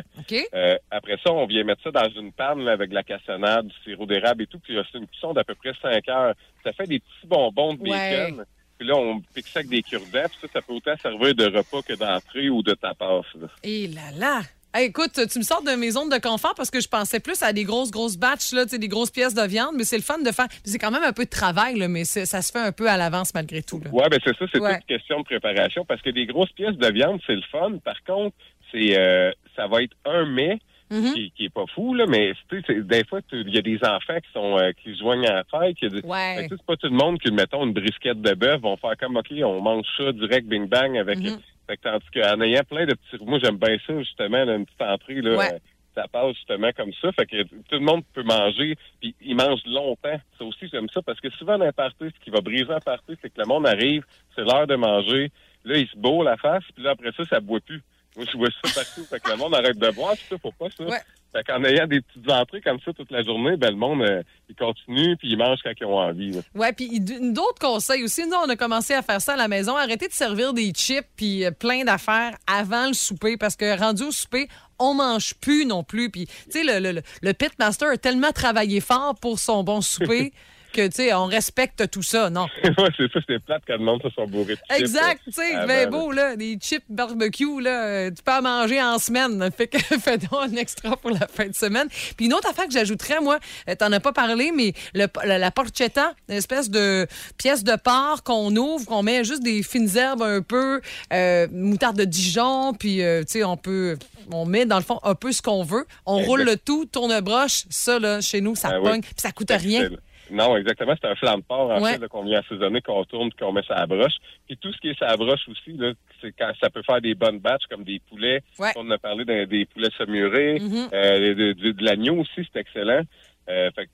Euh, après ça, on vient mettre ça dans une panne là, avec de la cassonade, du sirop d'érable et tout. Puis c'est une cuisson d'à peu près 5 heures. Ça fait des petits bonbons de bacon. Ouais. Puis là, on pique ça avec des cure-dents. Ça, ça peut autant servir de repas que d'entrée ou de tapas. là. Et là là! Hey, écoute, tu me sors de mes zones de confort parce que je pensais plus à des grosses, grosses batches, là, des grosses pièces de viande, mais c'est le fun de faire. C'est quand même un peu de travail, là, mais ça se fait un peu à l'avance malgré tout. Ouais, ben c'est ça, c'est Ouais. toute question de préparation. Parce que des grosses pièces de viande, c'est le fun. Par contre, c'est euh, ça va être un mets Mhm. qui, qui est pas fou, là, mais des fois, il y a des enfants qui sont euh, qui se joignent à la fête. Ouais. Sais, c'est pas tout le monde qui, mettons, une brisquette de bœuf, vont faire comme, OK, on mange ça direct, bing bang, avec. Mhm. Fait que, tandis qu'en ayant plein de petits. Moi, j'aime bien ça, justement, là, une petite entrée, là. Ouais. euh, ça passe justement comme ça. Fait que tout le monde peut manger, puis ils mangent longtemps. Ça aussi, j'aime ça, parce que souvent dans un party, ce qui va briser un party, c'est que le monde arrive, c'est l'heure de manger. Là, il se bourre la face, puis là, après ça, ça boit plus. Moi, je vois ça partout. fait que le monde arrête de boire, ça, pas ça. Ouais. Fait qu'en ayant des petites entrées comme ça toute la journée, ben le monde, euh, il continue, puis il mange quand ils ont envie. Ouais, puis d'autres conseils aussi. Nous, on a commencé à faire ça à la maison. Arrêtez de servir des chips puis euh, plein d'affaires avant le souper parce que rendu au souper, on mange plus non plus. Puis, tu sais, le, le, le- le pitmaster a tellement travaillé fort pour son bon souper que, tu sais, on respecte tout ça. Non? ouais, c'est ça, c'est plate quand le monde se sont bourrés de chips, Exact, tu sais, avant, ben là. beau, là, des chips barbecue, là, tu peux en manger en semaine. Fait que fais donc un extra pour la fin de semaine. Puis une autre affaire que j'ajouterais, moi, euh, t'en as pas parlé, mais le, la, la porchetta, une espèce de pièce de porc qu'on ouvre, qu'on met juste des fines herbes un peu, euh, moutarde de Dijon, puis, euh, tu sais, on peut, on met dans le fond un peu ce qu'on veut. On roule le tout, tourne broche, ça, là, chez nous, ça Ah oui. pogne, puis ça coûte rien. Non, exactement. C'est un flamme de porc, en Ouais. fait, qu'on vient assaisonner, qu'on tourne, qu'on met ça à la broche. Puis tout ce qui est ça à la broche aussi, là, c'est quand ça peut faire des bonnes batches, comme des poulets. Ouais. On a parlé des, des poulets saumurés. Mhm. Euh, de, de- de l'agneau aussi, c'est excellent. Euh, fait que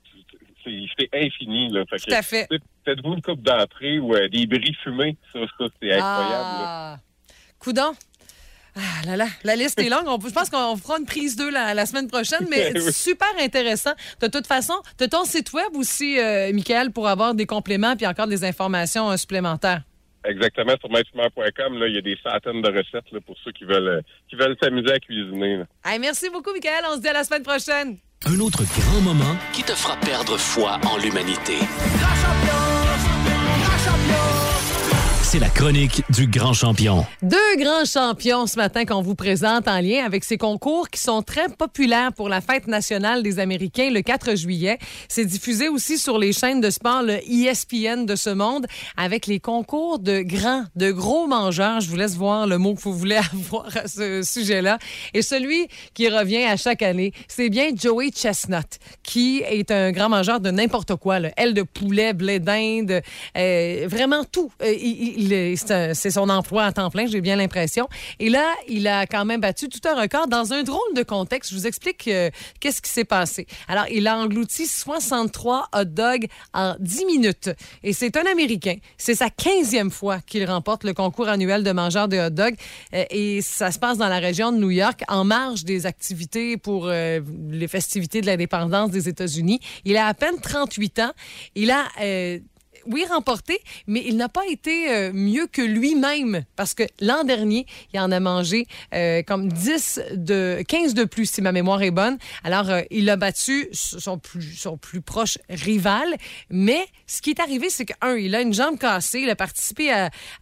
c'est infini, là. Fait Tout à fait. Faites-vous une coupe d'entrée ou euh, des bris fumés. Ça, ça c'est incroyable. Ah. Coudon? Ah là là, la liste est longue. On je pense qu'on fera une prise 2 la, la semaine prochaine, mais Oui. super intéressant. De toute façon, tu as ton site web aussi, euh, Michael, pour avoir des compléments puis encore des informations euh, supplémentaires. Exactement, sur maîtremère.com, là, il y a des centaines de recettes là, pour ceux qui veulent euh, qui veulent s'amuser à cuisiner. Hey, merci beaucoup, Michael. On se dit à la semaine prochaine. Un autre grand moment qui te fera perdre foi en l'humanité. C'est la chronique du grand champion. Deux grands champions ce matin qu'on vous présente en lien avec ces concours qui sont très populaires pour la fête nationale des Américains le 4 juillet. C'est diffusé aussi sur les chaînes de sport, le ESPN de ce monde, avec les concours de grands, de gros mangeurs. Je vous laisse voir le mot que vous voulez avoir à ce sujet-là. Et celui qui revient à chaque année, c'est bien Joey Chestnut, qui est un grand mangeur de n'importe quoi, là. aile de poulet, blé d'Inde, euh, vraiment tout. Euh, c'est son emploi à temps plein, j'ai bien l'impression. Et là, il a quand même battu tout un record dans un drôle de contexte. Je vous explique euh, qu'est-ce qui s'est passé. Alors, il a englouti 63 hot dogs en 10 minutes. Et c'est un Américain. C'est sa 15e fois qu'il remporte le concours annuel de mangeurs de hot dogs. Euh, et ça se passe dans la région de New York, en marge des activités pour euh, les festivités de l'indépendance des États-Unis. Il a à peine 38 ans. Il a... oui, remporté, mais il n'a pas été euh, mieux que lui-même parce que l'an dernier, il en a mangé euh, comme 10 de 15 de plus si ma mémoire est bonne. Alors euh, il a battu son plus plus proche rival, mais ce qui est arrivé c'est que un, il a une jambe cassée, il a participé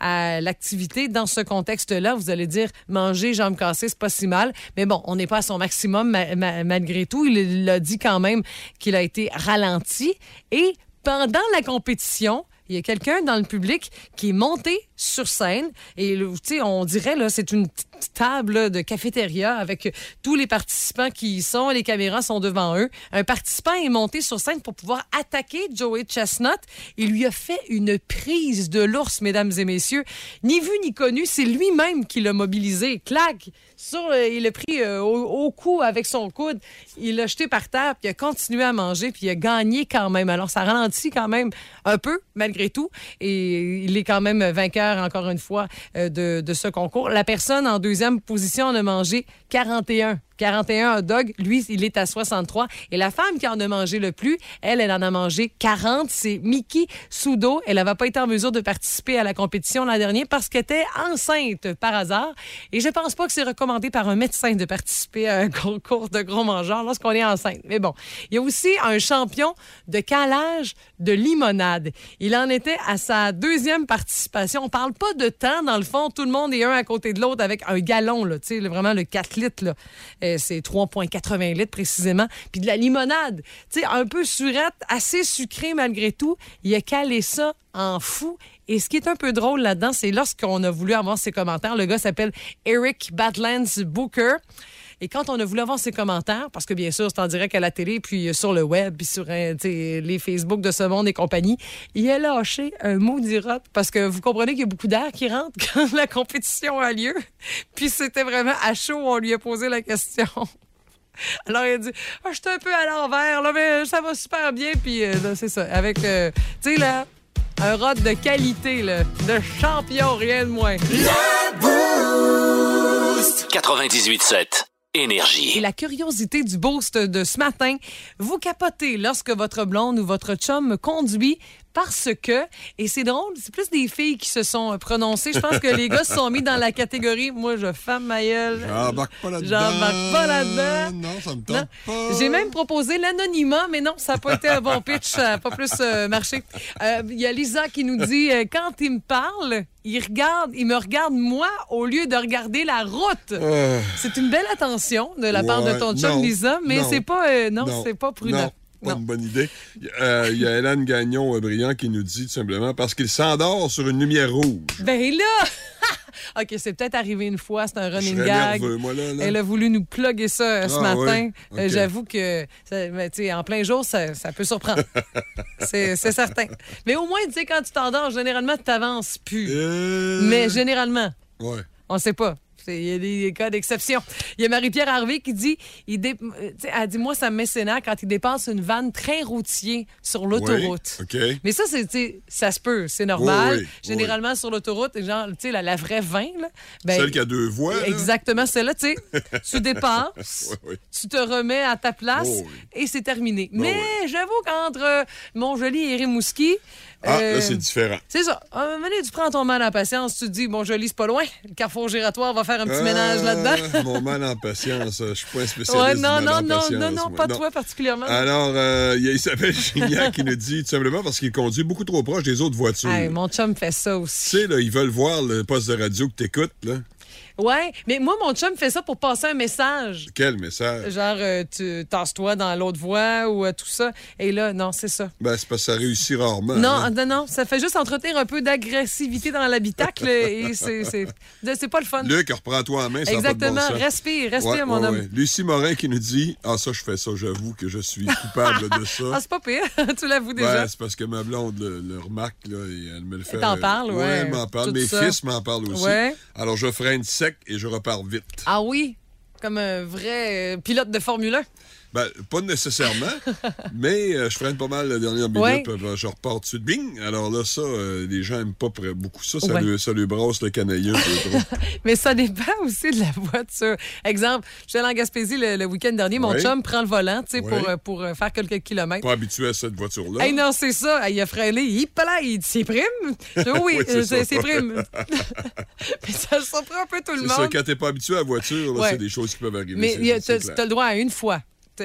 à, l'activité dans ce contexte-là, vous allez dire manger jambe cassée, c'est pas si mal, mais bon, on n'est pas à son maximum ma- ma- malgré tout, il il a dit quand même qu'il a été ralenti. Et pendant la compétition, il y a quelqu'un dans le public qui est monté sur scène et on dirait là c'est une table de cafétéria avec tous les participants qui y sont, les caméras sont devant eux. Un participant est monté sur scène pour pouvoir attaquer Joey Chestnut. Il lui a fait une prise de l'ours, mesdames et messieurs. Ni vu ni connu, c'est lui-même qui l'a mobilisé. Clac! Sur, euh, il l'a pris euh, au, au cou avec son coude. Il l'a jeté par terre, puis il a continué à manger, puis il a gagné quand même. Alors, ça ralentit quand même un peu, malgré tout. Et il est quand même vainqueur, encore une fois, euh, de, de ce concours. La personne en deuxième position en a mangé 41. 41 hot dogs. Lui, il est à 63. Et la femme qui en a mangé le plus, elle, elle en a mangé 40. C'est Miki Sudo. Elle n'avait pas été en mesure de participer à la compétition l'an dernier parce qu'elle était enceinte par hasard. Et je pense pas que c'est recommandé par un médecin de participer à un concours de gros mangeurs lorsqu'on est enceinte. Mais bon, il y a aussi un champion de calage de limonade. Il en était à sa deuxième participation. On parle pas de temps, dans le fond. Tout le monde est un à côté de l'autre avec un gallon, là, vraiment le 4 litres, c'est 3,80 litres précisément. Puis de la limonade, tu sais, un peu surette, assez sucrée malgré tout. Il a calé ça en fou. Et ce qui est un peu drôle là-dedans, c'est lorsqu'on a voulu avoir ses commentaires, le gars s'appelle Eric Badlands Booker. Et quand on a voulu avoir ses commentaires, parce que bien sûr, c'est en direct à la télé, puis sur le web, puis sur euh, les Facebook de ce monde et compagnie, il a lâché un mot d'irate parce que vous comprenez qu'il y a beaucoup d'air qui rentre quand la compétition a lieu. Puis c'était vraiment à chaud, on lui a posé la question. Alors, il a dit ah, J'étais un peu à l'envers, là, mais ça va super bien. Puis, euh, là, c'est ça. Avec, euh, tu sais, là, un rod de qualité, là, de champion, rien de moins. 98.7 Et la curiosité du boost de ce matin, vous capotez lorsque votre blonde ou votre chum conduit parce que, et c'est drôle, c'est plus des filles qui se sont prononcées. Je pense que les gars se sont mis dans la catégorie moi, je femme ma gueule. J'embarque pas là-dedans. J'embarque pas là-dedans. Non, ça me Non. tente pas. J'ai même proposé l'anonymat, mais non, ça n'a pas été un bon pitch, ça n'a pas plus euh, marché. Euh, Il y a Lisa qui nous dit euh, quand il me parle, il regarde, il me regarde moi au lieu de regarder la route. Euh, C'est une belle attention de la part de ton chum, Lisa, mais c'est pas, euh, non, non, c'est pas prudent. Pas Non. une bonne idée. Euh, Il y a Hélène Gagnon euh, brillant qui nous dit tout simplement parce qu'il s'endort sur une lumière rouge. Ben là! OK, c'est peut-être arrivé une fois, c'est un running gag. nerveux, moi, là. là. Elle a voulu nous plugger ça euh, ce Ah, matin. oui? Euh. J'avoue que, ça- ben, tu sais, en plein jour, ça, ça peut surprendre. c'est c'est certain. Mais au moins, tu sais, quand tu t'endors, généralement, tu t'avances plus. Euh, Mais généralement, Ouais. on ne sait pas. Il y a des cas d'exception. Il y a Marie-Pierre Harvey qui dit, il dé- euh, elle dit, moi, ça me met sénat quand il dépasse une vanne très routier sur l'autoroute. Oui. Mais ça, c'est, ça se peut, c'est normal. Oui, oui, Généralement, sur l'autoroute, genre, tu sais, la, la vraie 20, là. ben, Celle qui a deux voix. là. Exactement, celle-là, tu sais, tu dépasses, tu te remets à ta place Oh et c'est terminé. Ben Mais j'avoue qu'entre Montjoli et Rimouski, Ah, Euh, là, c'est différent. C'est ça. À un moment donné, tu prends ton mal en patience, tu te dis, bon, je lis, c'est pas loin. Le carrefour giratoire va faire un petit ménage là-dedans. Ah, mon mal en patience. Je suis pas un spécialiste Ouais, du non, mal non, en non, patience, non, non, moi. pas toi particulièrement. Alors, euh, il y a Isabelle Gignac qui nous dit tout simplement parce qu'il conduit beaucoup trop proche des autres voitures. Hey, mon chum fait ça Tu aussi. sais, là, ils veulent voir le poste de radio que t'écoutes, là. Ouais, mais moi, mon chum fait ça pour passer un message. Quel message? Genre, euh, tu tasse-toi dans l'autre voie ou euh, tout ça. Et là, non, c'est ça. Ben, c'est parce que ça réussit rarement. Non, hein. non, non, ça fait juste entretenir un peu d'agressivité dans l'habitacle et c'est- pas le fun. Luc, reprends-toi en main, ça n'a pas de bon Exactement, sens. respire, respire, Ouais, mon ouais, homme. ouais. Lucie Morin qui nous dit Ah, ça, je fais ça, j'avoue que je suis coupable de ça. Ah, c'est pas pire, tu l'avoues déjà. C'est parce que ma blonde le, le remarque, là, et elle me le fait. Elle t'en euh, parle, ouais. elle m'en parle. Mes ça. fils m'en parlent aussi. Ouais. Alors, je freine sec et je repars vite. Ah oui, comme un vrai euh, pilote de Formule 1. Ben, pas nécessairement, mais euh, je freine pas mal la dernière minute, Ouais. je repars tout de suite. Bing! Alors là, ça, euh, les gens aiment pas beaucoup ça. Ça, Ouais. lui, ça lui brasse le canailleux. Mais ça dépend aussi de la voiture. Exemple, je suis allée en Gaspésie le, le week-end dernier. Mon Ouais. chum prend le volant tu pour, euh, pour faire quelques kilomètres. pas habitué à cette voiture-là. Hey, non, c'est ça. Il a freiné. Il est là. Il dit C'est prime. Dis, oui, Oui, c'est prime. Mais ça surprend un peu tout le C'est ça, monde. quand t'es pas habitué à la voiture, c'est des choses qui peuvent arriver. Mais c'est- il y a- c'est t'as clair. t'as le droit à une fois.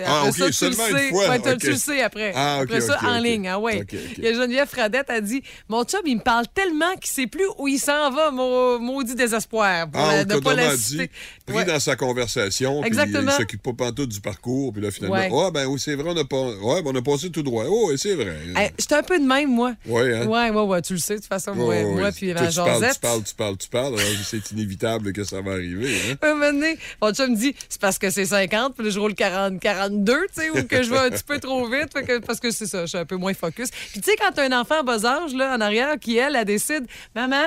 Ah, après ça, tu le sais. fois, Ouais, t'as- ok. Tu le sais après. Ah, après ça, en ligne. Ah ouais. Il y a Geneviève Fradette a dit Mon chum, il me parle tellement qu'il sait plus où il s'en va, mon maudit désespoir. Pour, Ah, euh, ou de pas la citer. pris Ouais. dans sa conversation, puis Exactement. il s'occupe pas pantoute du parcours, puis là, finalement, Ouais. ah, ben oui, c'est vrai, on a, pas... ouais, ben, on a passé tout droit. Oh, oui, c'est vrai. Hey, J'étais un peu de même, moi. Ouais, hein? Ouais, ouais, ouais, tu le sais, de toute façon. Ouais, ouais, ouais, moi, puis Toi, ma tu parles, Josette. tu parles, tu parles, tu parles, alors c'est inévitable que ça va arriver. Hein? Un moment donné, mon chum me dit, c'est parce que c'est 50, puis je roule 40, 42, tu sais, ou que je vais un petit peu trop vite, parce que c'est ça, je suis un peu moins focus. Puis tu sais, quand t'as un enfant à bas âge, là, en arrière, qui, elle, elle décide, maman,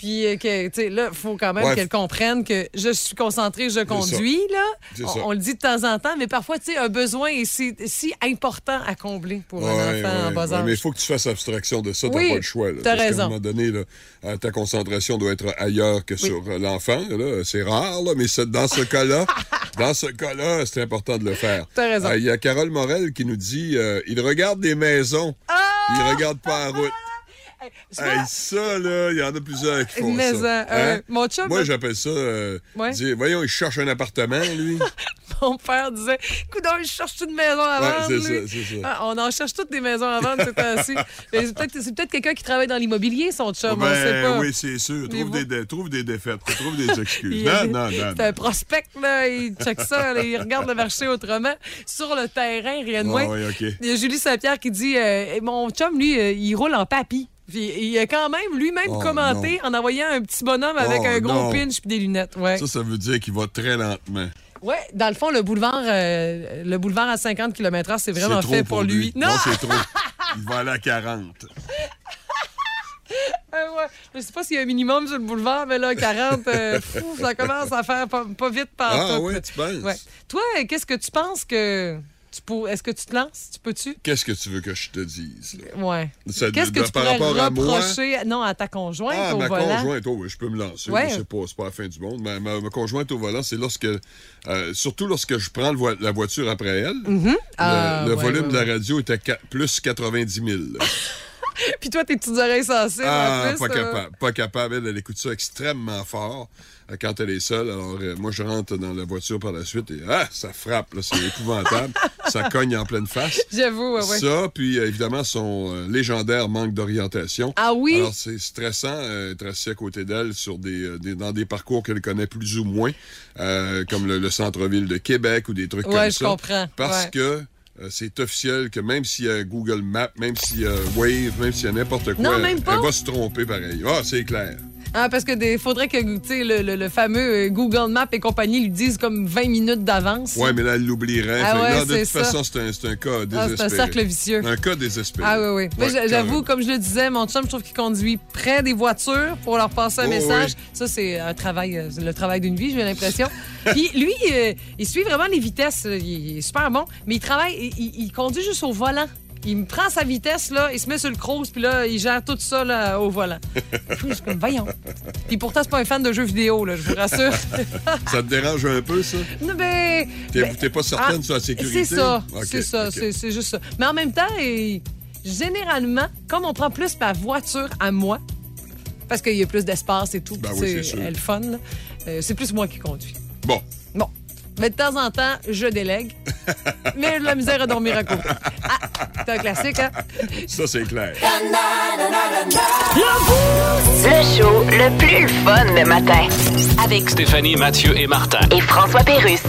puis euh, que, tu sais, là, il faut quand même Ouais. qu'elle comprenne que je suis concentrée, je conduis, là. On, le dit de temps en temps, mais parfois, tu sais, un besoin est si, si important à combler pour un enfant en bas âge. mais il faut que tu fasses abstraction de ça, t'as Oui, pas le choix. T'as raison. un moment donné, là, euh, ta concentration doit être ailleurs que sur euh, l'enfant. C'est rare, là, mais dans ce cas-là, dans ce cas-là, c'est important de le faire. T'as raison. Euh, Il y a Carole Morel qui nous dit euh, il regarde des maisons, il regarde pas la route. Hey, ça, là, il y en a plusieurs qui font ça. Hein? euh, mon chum, Moi, j'appelle ça... euh, Ouais. dire, voyons, il cherche un appartement, lui. mon père disait, coudonc, je cherche une maison à vendre. ça, c'est ça. Ah, on en cherche toutes des maisons à vendre ces temps-ci. C'est peut-être c'est peut-être quelqu'un qui travaille dans l'immobilier, son chum, on sait Ben, pas. oui, c'est sûr. Trouve des, trouve des défaites, trouve des excuses. Il- non, non, non. C'est un prospect, là. Il check ça, là, il regarde le marché autrement. Sur le terrain, rien de Ah, moins. oui. Il y a Julie Saint-Pierre qui dit euh, Mon chum, lui, euh, il roule en papy. Puis il a quand même lui-même Oh, commenté en envoyant un petit bonhomme avec Oh, un gros non. pinch puis des lunettes. Ouais. Ça, ça veut dire qu'il va très lentement. ouais, dans le fond, le boulevard, euh, le boulevard à 50 km/h, c'est vraiment trop fait pour lui. Non, c'est trop. Il va aller à 40. Euh, ouais. Je sais pas s'il y a un minimum sur le boulevard, mais là, 40, euh, fou, ça commence à faire pas, pas vite par Ah oui, tu penses? Ouais. Toi, qu'est-ce que tu penses que tu. Est-ce que tu te lances? Tu peux-tu? Qu'est-ce que tu veux que je te dise? là? Ouais. Ça- Qu'est-ce que tu par pourrais rapport à moi? non, à ta conjointe Ah, au ma volant? conjointe, oh, oui, je peux me lancer. Ouais. mais C'est pas, pas la fin du monde. Ma, ma- ma conjointe au volant, c'est lorsque. euh, surtout lorsque je prends vo- la voiture après elle. Le, Ah, le ouais, volume ouais, de la radio était qua- plus 90 000. Puis toi, tes petites oreilles sensibles Ah, en plus. pas capable. Pas capable. Elle, elle écoute ça extrêmement fort euh, quand elle est seule. Alors, euh, moi, je rentre dans la voiture par la suite et ah, ça frappe. C'est épouvantable. ça cogne en pleine face. J'avoue, ouais, ouais. Ça, puis euh, évidemment, son euh, légendaire manque d'orientation. Ah oui? Alors, c'est stressant euh, être assis à côté d'elle sur des, des- dans des parcours qu'elle connaît plus ou moins, comme le, le centre-ville de Québec ou des trucs Ouais, comme je ça. comprends. Parce Ouais. que euh, c'est officiel que même s'il y a Google Maps, même s'il y a Wave, même s'il y a n'importe quoi, Non, même elle- pas. elle va se tromper pareil. Ah, c'est clair. Ah, parce que des, faudrait que le, le, le fameux euh, Google Maps et compagnie lui disent comme 20 minutes d'avance. Ouais, mais là, elle l'oublierait. Ah ouais, de toute ça. façon, c'est un, un cas Ah, désespéré. c'est un cercle vicieux. Un cas désespéré. Ah oui, oui. Mais Ouais, j'a- j'avoue, comme je le disais, mon chum, je trouve qu'il conduit près des voitures pour leur passer un Oh, message. oui. Ça, c'est un travail, euh, le travail d'une vie, j'ai l'impression. Puis lui, euh, il suit vraiment les vitesses. Il, il est super bon, mais il travaille, il, il- il conduit juste au volant. Il me prend sa vitesse, là, il se met sur le cruise, puis là, il gère tout ça là, au volant. je suis comme, voyons. Puis pourtant, c'est pas un fan de jeux vidéo, là, je vous rassure. Ça te dérange un peu, ça? Non, ben, T'es ben, pas certaine ah, sur la sécurité? C'est ça, c'est ça, c'est- c'est juste ça. Mais en même temps, il, généralement, comme on prend plus ma voiture à moi, parce qu'il y a plus d'espace et tout, Ben oui, c'est elle fun, là, euh, c'est plus moi qui conduis. Bon. Mais de temps en temps, je délègue. mais de la misère à dormir à côté. Ah, c'est un classique, hein? ça, c'est clair. Le show le plus fun le matin. Avec Stéphanie, Mathieu et Martin. et François Pérusse.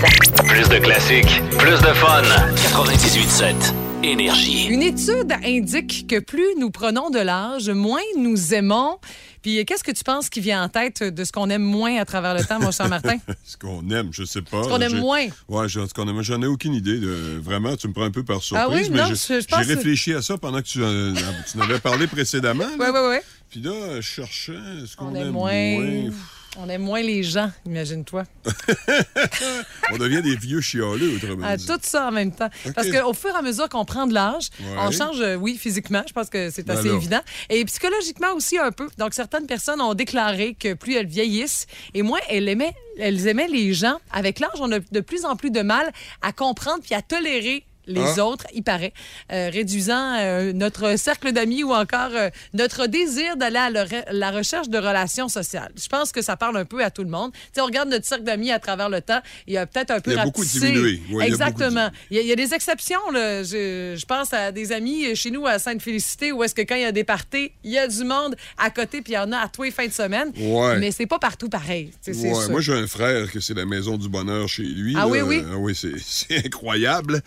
Plus de classiques, plus de fun. 98.7 Énergie. Une étude indique que plus nous prenons de l'âge, moins nous aimons. Puis qu'est-ce que tu penses qui vient en tête de ce qu'on aime moins à travers le temps, mon cher Martin? Ce qu'on aime, je sais pas. Ce qu'on aime moins. Ouais, je- ce qu'on aime, j'en ai aucune idée. De, vraiment, tu me prends un peu par surprise. Ah oui? mais Non, j'ai- pense réfléchi à ça pendant que tu, euh, tu en avais parlé précédemment. Oui, oui, oui. Puis là, je cherchais ce qu'on On aime aime moins. moins. On aime moins les gens, imagine-toi. On devient des vieux chialeux, autrement Ah, dit. tout ça en même temps. Parce qu'au fur et à mesure qu'on prend de l'âge, Ouais. on change, euh, oui, physiquement, je pense que c'est Ben assez évident. Et psychologiquement aussi un peu. Donc, certaines personnes ont déclaré que plus elles vieillissent et moins elles aimaient, elles aimaient les gens. Avec l'âge, on a de plus en plus de mal à comprendre puis à tolérer les Ah. autres, il paraît, euh, réduisant euh, notre cercle d'amis ou encore euh, notre désir d'aller à la re- la recherche de relations sociales. Je pense que ça parle un peu à tout le monde. Tu sais, on regarde notre cercle d'amis à travers le temps, il y a peut-être un peu Il a beaucoup rapetissé. diminué. Ouais, il a beaucoup Exactement. Il y, a, il y a des exceptions. Là. Je, je pense à des amis chez nous à Sainte-Félicité où est-ce que quand il y a des parties, il y a du monde à côté puis il y en a à tous les fins de semaine. Ouais. Mais c'est pas partout pareil. Ouais, moi, j'ai un frère que c'est la maison du bonheur chez lui. Ah là. oui, oui? Ah oui, c'est incroyable.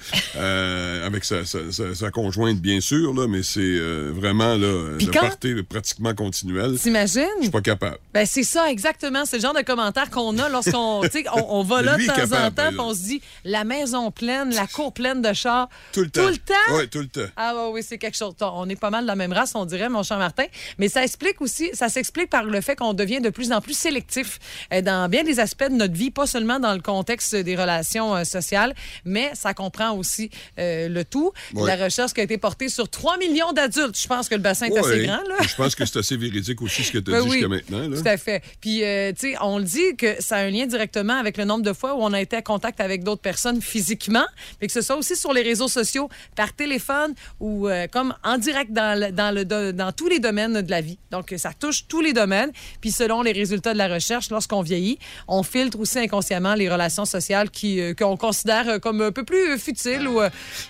Euh, avec sa, sa- sa- sa conjointe, bien sûr, là, mais c'est euh, vraiment là, le quand- party pratiquement continuel. T'imagines? Je suis pas capable. Ben, c'est ça, exactement. C'est le genre de commentaire qu'on a lorsqu'on on, on va là de temps capable, en temps, puis on se dit la maison pleine, la cour pleine de chars. Tout le temps. Tout le temps? Oui, tout le temps. Ah ouais, oui, c'est quelque chose. On est pas mal de la même race, on dirait, mon cher Martin. Mais ça explique aussi, ça s'explique par le fait qu'on devient de plus en plus sélectif euh, dans bien des aspects de notre vie, pas seulement dans le contexte des relations sociales, mais ça comprend aussi euh, le tout. Ouais. La recherche qui a été portée sur 3 millions d'adultes. Je pense que le bassin est assez grand, là. Je pense que c'est assez véridique aussi ce que tu as Ben dit oui, jusqu'à maintenant. Là. Tout à fait. Puis, euh, tu sais, on le dit que ça a un lien directement avec le nombre de fois où on a été en contact avec d'autres personnes physiquement, mais que ce soit aussi sur les réseaux sociaux, par téléphone ou euh, comme en direct dans, le- dans, le, dans tous les domaines de la vie. Donc, ça touche tous les domaines. Puis, selon les résultats de la recherche, lorsqu'on vieillit, on filtre aussi inconsciemment les relations sociales qui, euh, qu'on considère comme un peu plus futiles ou,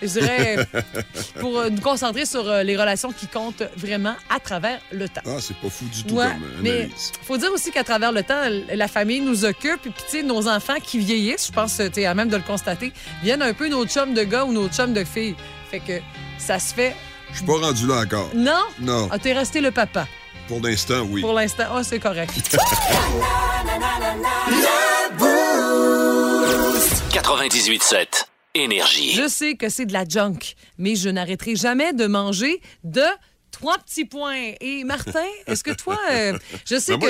je dirais, pour euh, nous concentrer sur euh, les relations qui comptent vraiment à travers le temps. Ah, c'est pas fou du tout Ouais, comme euh, mais analyse. faut dire aussi qu'à travers le temps, la famille nous occupe. Puis, tu sais, nos enfants qui vieillissent, je pense, tu es à même de le constater, viennent un peu nos chums de gars ou nos chums de filles. Fait que ça se fait. Je suis pas rendu là encore. Non? Non. Ah, t'es resté le papa. Pour l'instant, oui. Pour l'instant, ah, c'est correct. 98.7 Énergie. Je sais que c'est de la junk, mais je n'arrêterai jamais de manger de trois petits points. Et Martin, est-ce que toi, euh, je sais Ben, moi,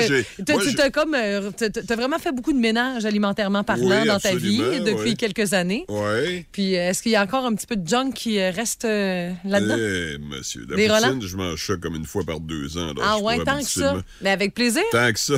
que tu comme, euh, t'as- t'as vraiment fait beaucoup de ménage alimentairement parlant Oui, dans ta vie depuis oui. quelques années. Oui. Puis euh, est-ce qu'il y a encore un petit peu de junk qui euh, reste euh, là-dedans? Eh, monsieur. La Des poutine, Roland? je mange ça comme une fois par deux ans. Ah ouais, tant que ça. Mais avec plaisir, Tant que ça.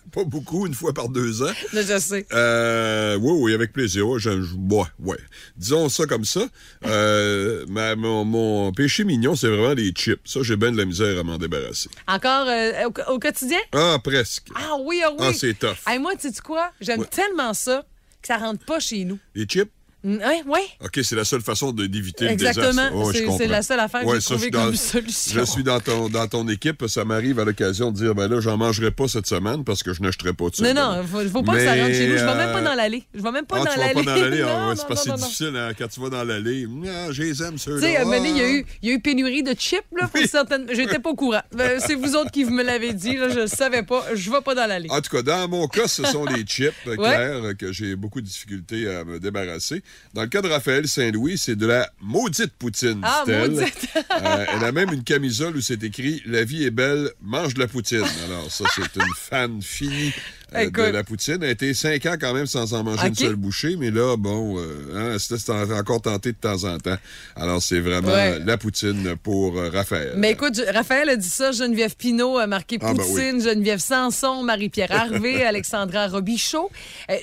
Pas beaucoup, une fois par deux ans. je sais. Euh, oui, oui, avec plaisir. Ouais, je- je- ouais, ouais. Disons ça comme ça. Euh, ma- mon, mon péché mignon, c'est vraiment les chips. Ça, j'ai bien de la misère à m'en débarrasser. Encore euh, au, au quotidien? Ah, presque. Ah oui, ah oui. Ah, c'est tough. Hey, moi, tu sais quoi? J'aime Ouais. tellement ça que ça rentre pas chez nous. Les chips? Mm, Ouais, ouais. OK, c'est la seule façon d'éviter le Exactement. désastre. Je C'est- la seule affaire que j'ai trouvée comme solution. Je suis dans ton, dans ton équipe. Ça m'arrive à l'occasion de dire, ben là, j'en mangerai pas cette semaine parce que je n'achèterai pas de ça. Non, non, faut, faut pas que ça rentre chez nous. Je vais même pas dans l'allée. Je vais même pas Ah, dans tu vas l'allée. pas dans l'allée? Ah, ouais, c'est parce que non, c'est non. difficile hein, quand tu vas dans l'allée. Ah, je les aime, Tu ceux-là. sais, un moment donné, il y, a Ah. eu- il y a eu pénurie de chips, là, pour certaines. J'étais pas au courant. Ben, c'est vous autres qui me l'avez dit, là, je le savais pas. Je vais pas dans l'allée. En tout cas, dans mon cas, ce sont les chips euh, que j'ai beaucoup de difficultés à me débarrasser. Dans le cas de Raphaël Saint-Louis, c'est de la maudite poutine, Ah, dit-elle. maudite. Euh, elle a même une camisole où c'est écrit La vie est belle, mange de la poutine. Alors, ça, c'est une fan finie euh, de la poutine. Elle a été cinq ans quand même sans en manger une seule bouchée, mais là, bon, euh, hein, encore tenté de temps en temps. Alors, c'est vraiment Ouais. la poutine pour euh, Raphaël. Mais écoute, je- Raphaël a dit ça, Geneviève Pinault a marqué Ah, ben Poutine, Geneviève Sanson, Marie-Pierre Harvey, Alexandra Robichaud.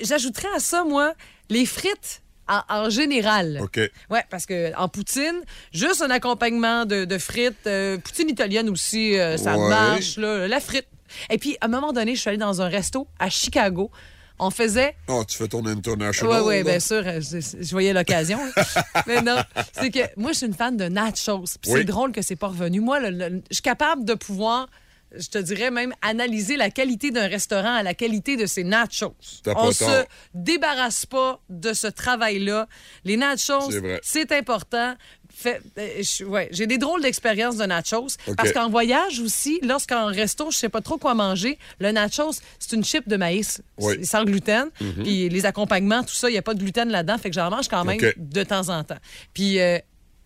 J'ajouterais à ça, moi, les frites En, en général. OK. Ouais, parce que en poutine, juste un accompagnement de, de frites, euh, poutine italienne aussi, euh, ça Ouais. marche, là, la frite. Et puis, à un moment donné, je suis allée dans un resto à Chicago. On faisait Oh, tu fais ton international. oui, oui, bien sûr. euh, Je, je voyais l'occasion. hein. Mais non, c'est que moi, je suis une fan de nachos. Puis Oui. c'est drôle que c'est pas revenu. Moi, le- le- je suis capable de pouvoir, je te dirais même, analyser la qualité d'un restaurant à la qualité de ses nachos. On se débarrasse pas de ce travail-là. Les nachos, C'est important. Euh, ouais, j'ai des drôles d'expériences de nachos. Parce qu'en voyage aussi, lorsqu'en resto, je sais pas trop quoi manger, le nachos, c'est une chip de maïs Oui. Sans gluten. Puis les accompagnements, tout ça, il n'y a pas de gluten là-dedans. Fait que j'en mange quand même de temps en temps. Puis euh,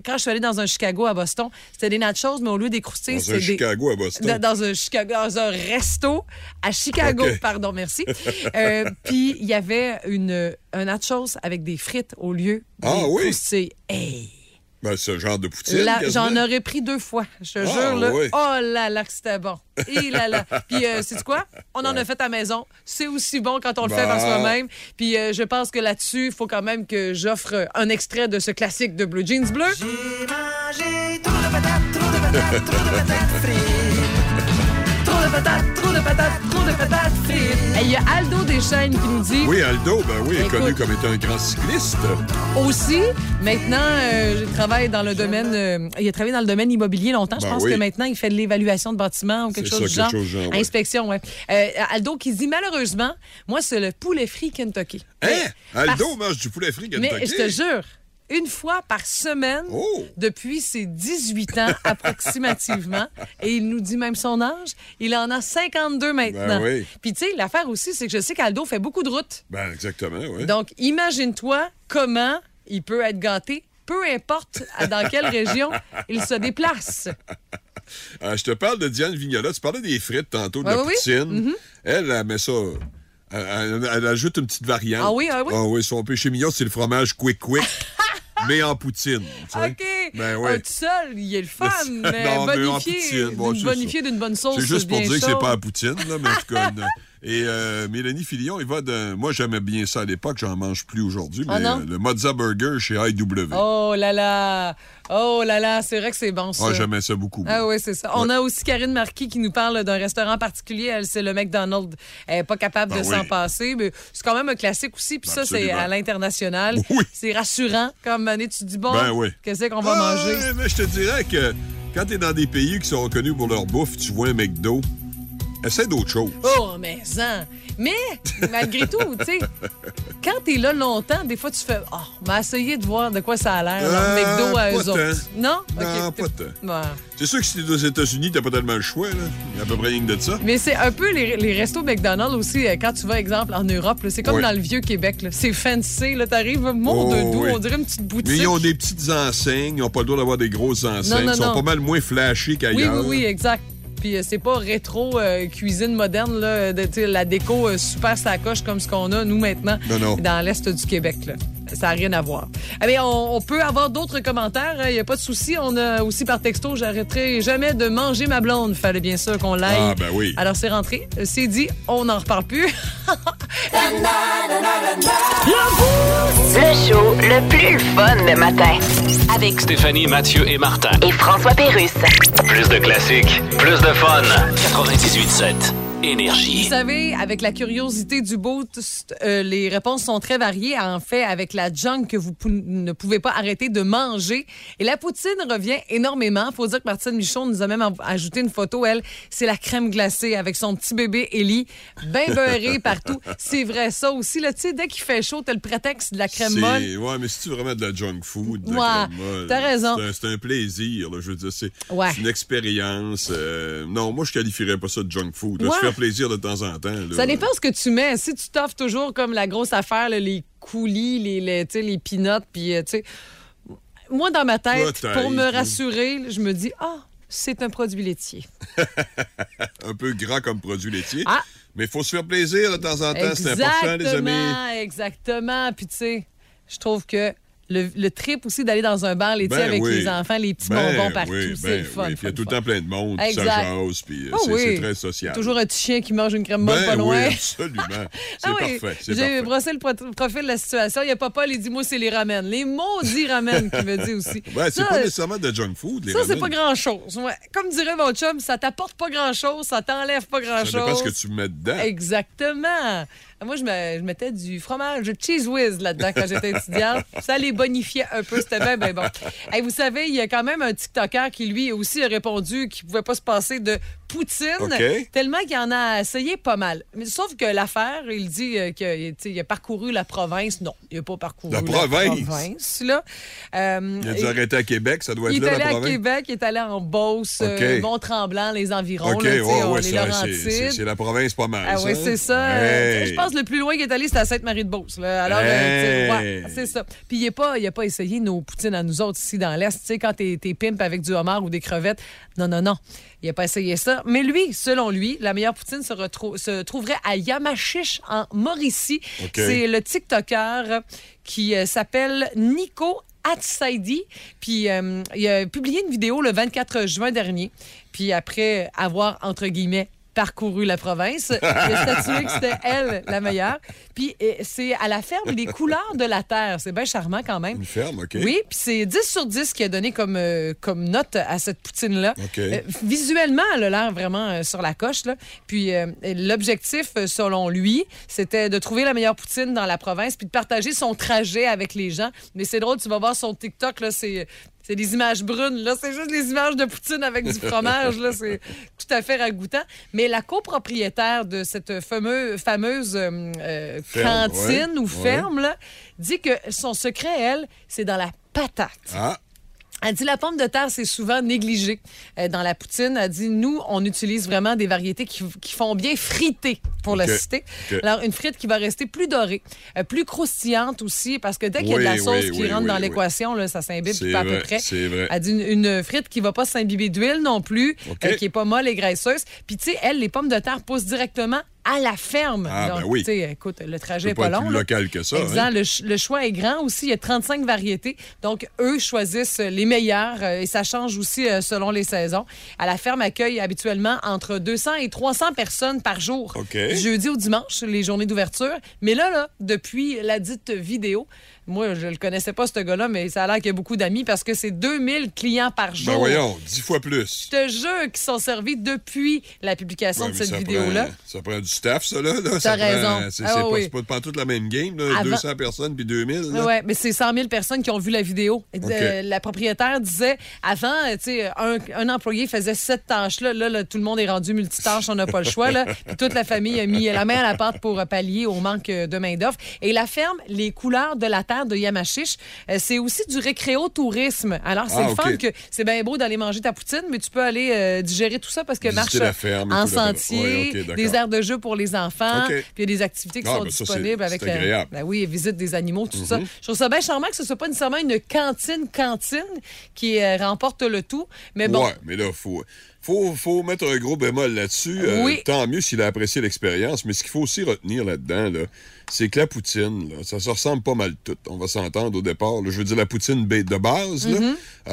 quand je suis allée dans un Chicago à Boston, c'était des nachos, mais au lieu des croustilles, Dans c'était des... Chicago à Boston. Dans, un Chicago, dans un resto à Chicago, pardon, merci. Euh, puis il y avait une, un nachos avec des frites au lieu des Ah oui? croustilles. Hey! Ben, ce genre de poutine. J'en aurais pris deux fois, je te Ah, jure. Là. oui. Oh là là, que c'était bon. Et là là. Puis, euh, sais-tu quoi? On en a fait à la maison. C'est aussi bon quand on le fait Bah. par soi-même. Puis, euh, je pense que là-dessus, il faut quand même que j'offre un extrait de ce classique de Blue Jeans Bleu. Trop de patates, trop de patates, trop de patates frites. Et Il y a Aldo Deschênes qui nous dit Oui, Aldo, ben oui, est Écoute. connu comme étant un grand cycliste. aussi, maintenant, euh, je travaille dans le domaine. euh, il a travaillé dans le domaine immobilier longtemps. Je Ben pense oui. que maintenant, il fait de l'évaluation de bâtiments ou quelque C'est chose ça, du genre. quelque chose du genre, ouais. Inspection, ouais. Euh, Aldo qui dit malheureusement, moi, c'est le poulet frit Kentucky. Hein? Mais- Aldo parce- mange du poulet frit Mais Kentucky. je te jure, une fois par semaine Oh! depuis ses 18 ans approximativement. Et il nous dit même son âge. Il en a 52 maintenant. Ben oui. Puis tu sais, l'affaire aussi, c'est que je sais qu'Aldo fait beaucoup de routes. Ben, exactement, oui. Donc, imagine-toi comment il peut être gâté, peu importe dans quelle région il se déplace. Euh, je te parle de Diane Vignola. Tu parlais des frites tantôt, de Ouais, la oui, poutine. Elle, elle met ça. Elle, elle- elle ajoute une petite variante. Ah oui, ah oui? Ah oui, son péché mignon, c'est le fromage quick quick, mais en poutine. tu sais. OK. Ben Un oui. tout seul, il est le fun, Non, mais mais en bonifié, poutine, bon, bonifié d'une bonne sauce C'est juste pour dire que c'est pas à poutine, là, mais en tout cas. Et euh, Mélanie Filion, il va de. Moi, j'aimais bien ça à l'époque, j'en mange plus aujourd'hui, mais Ah non? euh, le Mozza Burger chez IW. Oh là là! Oh là là, c'est vrai que c'est bon, ça. Ah, j'aimais ça beaucoup. Ah oui, c'est ça. On a aussi Karine Marquis qui nous parle d'un restaurant particulier. Elle, c'est le McDonald's. Elle n'est pas capable Ah de oui. s'en passer. Mais c'est quand même un classique aussi. Puis ça, c'est à l'international. Oui. C'est rassurant. Comme année, tu dis, bon, Ben oui. qu'est-ce qu'on va Ah, manger? Mais je te dirais que quand t'es dans des pays qui sont reconnus pour leur bouffe, tu vois un McDo, essaie d'autres choses. Oh, mais ça. Mais, malgré tout, tu sais, quand t'es là longtemps, des fois, tu fais, oh, on va essayer de voir de quoi ça a l'air, leur Euh, McDo à eux autres. Non? Non, pas tant. C'est sûr que si t'es aux États-Unis, t'as pas tellement le choix, là. Il y a à peu près rien que de ça. Mais c'est un peu les, les restos McDonald's aussi, euh, quand tu vas, exemple, en Europe. C'est comme dans le vieux Québec. là. C'est fancy. Là, t'arrives, mon Oh, de doux, oui. on dirait une petite boutique. Mais ils ont des petites enseignes, ils n'ont pas le droit d'avoir des grosses enseignes. non, ils sont pas mal moins flashés Oui, qu'ailleurs. oui, oui, exact. Puis euh, c'est pas rétro euh, cuisine moderne, là, de, la déco euh, super sacoche comme ce qu'on a, nous, maintenant, Non, non. dans l'Est du Québec. Là. Ça n'a rien à voir. Eh bien, on, on peut avoir d'autres commentaires, il n'y a pas de souci. On a aussi par texto, j'arrêterai jamais de manger ma blonde. Fallait bien sûr qu'on l'aille. Ah, ben oui. Alors, c'est rentré. C'est dit, on n'en reparle plus. Le show le plus fun le matin. Avec Stéphanie, Mathieu et Martin. et François Pérusse. Plus de classiques, plus de fun. 98.7 Énergie. Vous savez, avec la curiosité du boost, euh, les réponses sont très variées. En fait, avec la junk que vous pou- ne pouvez pas arrêter de manger. Et la poutine revient énormément. faut dire que Martine Michon nous a même ajouté une photo. Elle, c'est la crème glacée avec son petit bébé Ellie, bien beurré partout. C'est vrai, ça aussi. Là, tu sais, dès qu'il fait chaud, t'as le prétexte de la crème molle. Ouais, mais si tu vraiment de la junk food, de la Ouais, crème molle, t'as raison. C'est un, plaisir, là, je veux dire. C'est Ouais. une expérience. euh, non, moi, je qualifierais pas ça de junk food. là. Ouais. Faire plaisir de temps en temps. là. Ça dépend ce que tu mets. Si tu t'offres toujours comme la grosse affaire, là, les coulis, les, les, les peanuts, puis euh, tu sais. Moi, dans ma tête, pour me rassurer, je me dis, ah, c'est un produit laitier. Un peu gras comme produit laitier. Ah. Mais il faut se faire plaisir de temps en temps. C'est important, les amis. Exactement, exactement. Puis tu sais, je trouve que le, le trip aussi d'aller dans un bar l'été Ben avec oui. les enfants, les petits Ben bonbons partout. oui, c'est ben le fun. oui. Puis il y a tout le temps plein de monde, puis ça jase, puis euh, Ah c'est c'est très social. Toujours un petit chien qui mange une crème molle ben pas loin. oui, absolument. C'est Ah oui. parfait, c'est J'ai brossé le pro- profil de la situation. Il n'y a pas Paul, il dit moi, c'est les ramen. Les maudits ramen qui me dit aussi. Ouais, c'est pas nécessairement de junk food, les Ça, c'est pas grand-chose. Ouais. Comme dirait mon chum, ça t'apporte pas grand-chose, ça t'enlève pas grand-chose. Ça dépend ce que tu mets dedans. Exactement. Moi, je, me- je mettais du fromage cheese whiz là-dedans quand j'étais étudiante. Ça les bonifiait un peu. C'était bien, bien bon. Hey, vous savez, il y a quand même un TikToker qui, lui, aussi a répondu qu'il pouvait pas se passer de poutine. Tellement qu'il en a essayé pas mal. Mais, sauf que l'affaire, il dit euh, qu'il a parcouru la province. Non, il n'a pas parcouru La province? province, là. Euh, Il a dû et- arrêter à Québec, ça doit il être est là, allé la à. Québec, il est allé en Beauce, euh, OK. Mont-Tremblant, les environs, OK, là, tu sais, ouais, les Laurentides. c'est la province pas mal. Ah oui, c'est ça. Hey. Je pense le plus loin qu'il est allé, c'était à Sainte-Marie-de-Beauce. Alors, euh, Hey. ouais, c'est ça. Puis il n'a pas, il a pas essayé nos poutines à nous autres ici dans l'Est. Tu sais, quand t'es t'es pimp avec du homard ou des crevettes. Non, non, non. Il n'a pas essayé ça. Mais lui, selon lui, la meilleure poutine se, retrou- se trouverait à Yamachiche, en Mauricie. C'est le TikToker qui euh, s'appelle Nico Atsaidi. Puis euh, il a publié une vidéo le 24 juin dernier. Puis après avoir, entre guillemets, parcouru la province, a statué que c'était elle la meilleure. Puis c'est à la ferme Les Couleurs de la Terre. C'est bien charmant quand même. Une ferme, OK. Oui, puis c'est 10 sur 10 qui a donné comme, euh, comme note à cette poutine-là. OK. Euh, visuellement, elle a l'air vraiment euh, sur la coche. Là. Puis euh, l'objectif, selon lui, c'était de trouver la meilleure poutine dans la province puis de partager son trajet avec les gens. Mais c'est drôle, tu vas voir son TikTok, là, c'est... C'est des images brunes, là. C'est juste des images de poutine avec du fromage, là. C'est tout à fait ragoûtant. Mais la copropriétaire de cette fameux, fameuse euh, Ferme, cantine ouais, ou ouais. ferme, là, dit que son secret, elle, c'est dans la patate. Ah, Elle dit la pomme de terre, c'est souvent négligé euh, dans la poutine. Elle dit nous, on utilise vraiment des variétés qui, qui font bien friter, pour le citer. Alors, une frite qui va rester plus dorée, euh, plus croustillante aussi, parce que dès qu'il y a de la sauce oui, qui oui, rentre oui, dans l'équation, là, ça s'imbibe pas à peu près. vrai. Elle dit une, une frite qui va pas s'imbiber d'huile non plus, euh, qui est pas molle et graisseuse. Puis, tu sais, elle, les pommes de terre poussent directement à la ferme. Ah, ben oui. écoute, le trajet c'est est pas long. plus local que ça. hein. Exact. Le, ch- le choix est grand aussi. Il y a 35 variétés. Donc, eux choisissent les meilleures euh, et ça change aussi euh, selon les saisons. À la ferme accueille habituellement entre 200 et 300 personnes par jour. Du Jeudi au dimanche, les journées d'ouverture. Mais là, là, depuis la dite vidéo, moi, je le connaissais pas, ce gars-là, mais ça a l'air qu'il y a beaucoup d'amis parce que c'est 2000 clients par jour. Ben voyons, dix fois plus. Je te jure qu'ils sont servis depuis la publication Ouais, de cette vidéo-là. ça prend du staff, ça, là. là. Ça raison. C'est Ah pas, oui. pas, pas toute la même game, là. Avant- 200 personnes puis 2000. là. Oui, mais c'est 100 000 personnes qui ont vu la vidéo. Euh, la propriétaire disait, avant, euh, tu sais, un, un employé faisait cette tâche-là. Là, là, tout le monde est rendu multitâche, on n'a pas le choix. Là. Puis toute la famille a mis la main à la pâte pour pallier au manque euh, de main-d'offre. Et la ferme, les couleurs de la terre de Yamachiche, euh, c'est aussi du récréo-tourisme. Alors, c'est Ah, le fun que c'est bien beau d'aller manger ta poutine, mais tu peux aller euh, digérer tout ça parce que Visiter marche ferme en sentier, des aires de jeu pour les enfants, puis il y a des activités qui Ah, sont ben ça, disponibles avec c'est la- ben oui, visite des animaux, tout ça. Mhm. Je trouve ça bien charmant que ce soit pas nécessairement une cantine-cantine qui euh, remporte le tout. Mais bon, Ouais, mais là, faut, faut, faut mettre un gros bémol là-dessus. Euh, Oui. tant mieux s'il a apprécié l'expérience, mais ce qu'il faut aussi retenir là-dedans, là, c'est que la poutine, là, ça se ressemble pas mal tout. On va s'entendre au départ. là. Je veux dire, la poutine de base,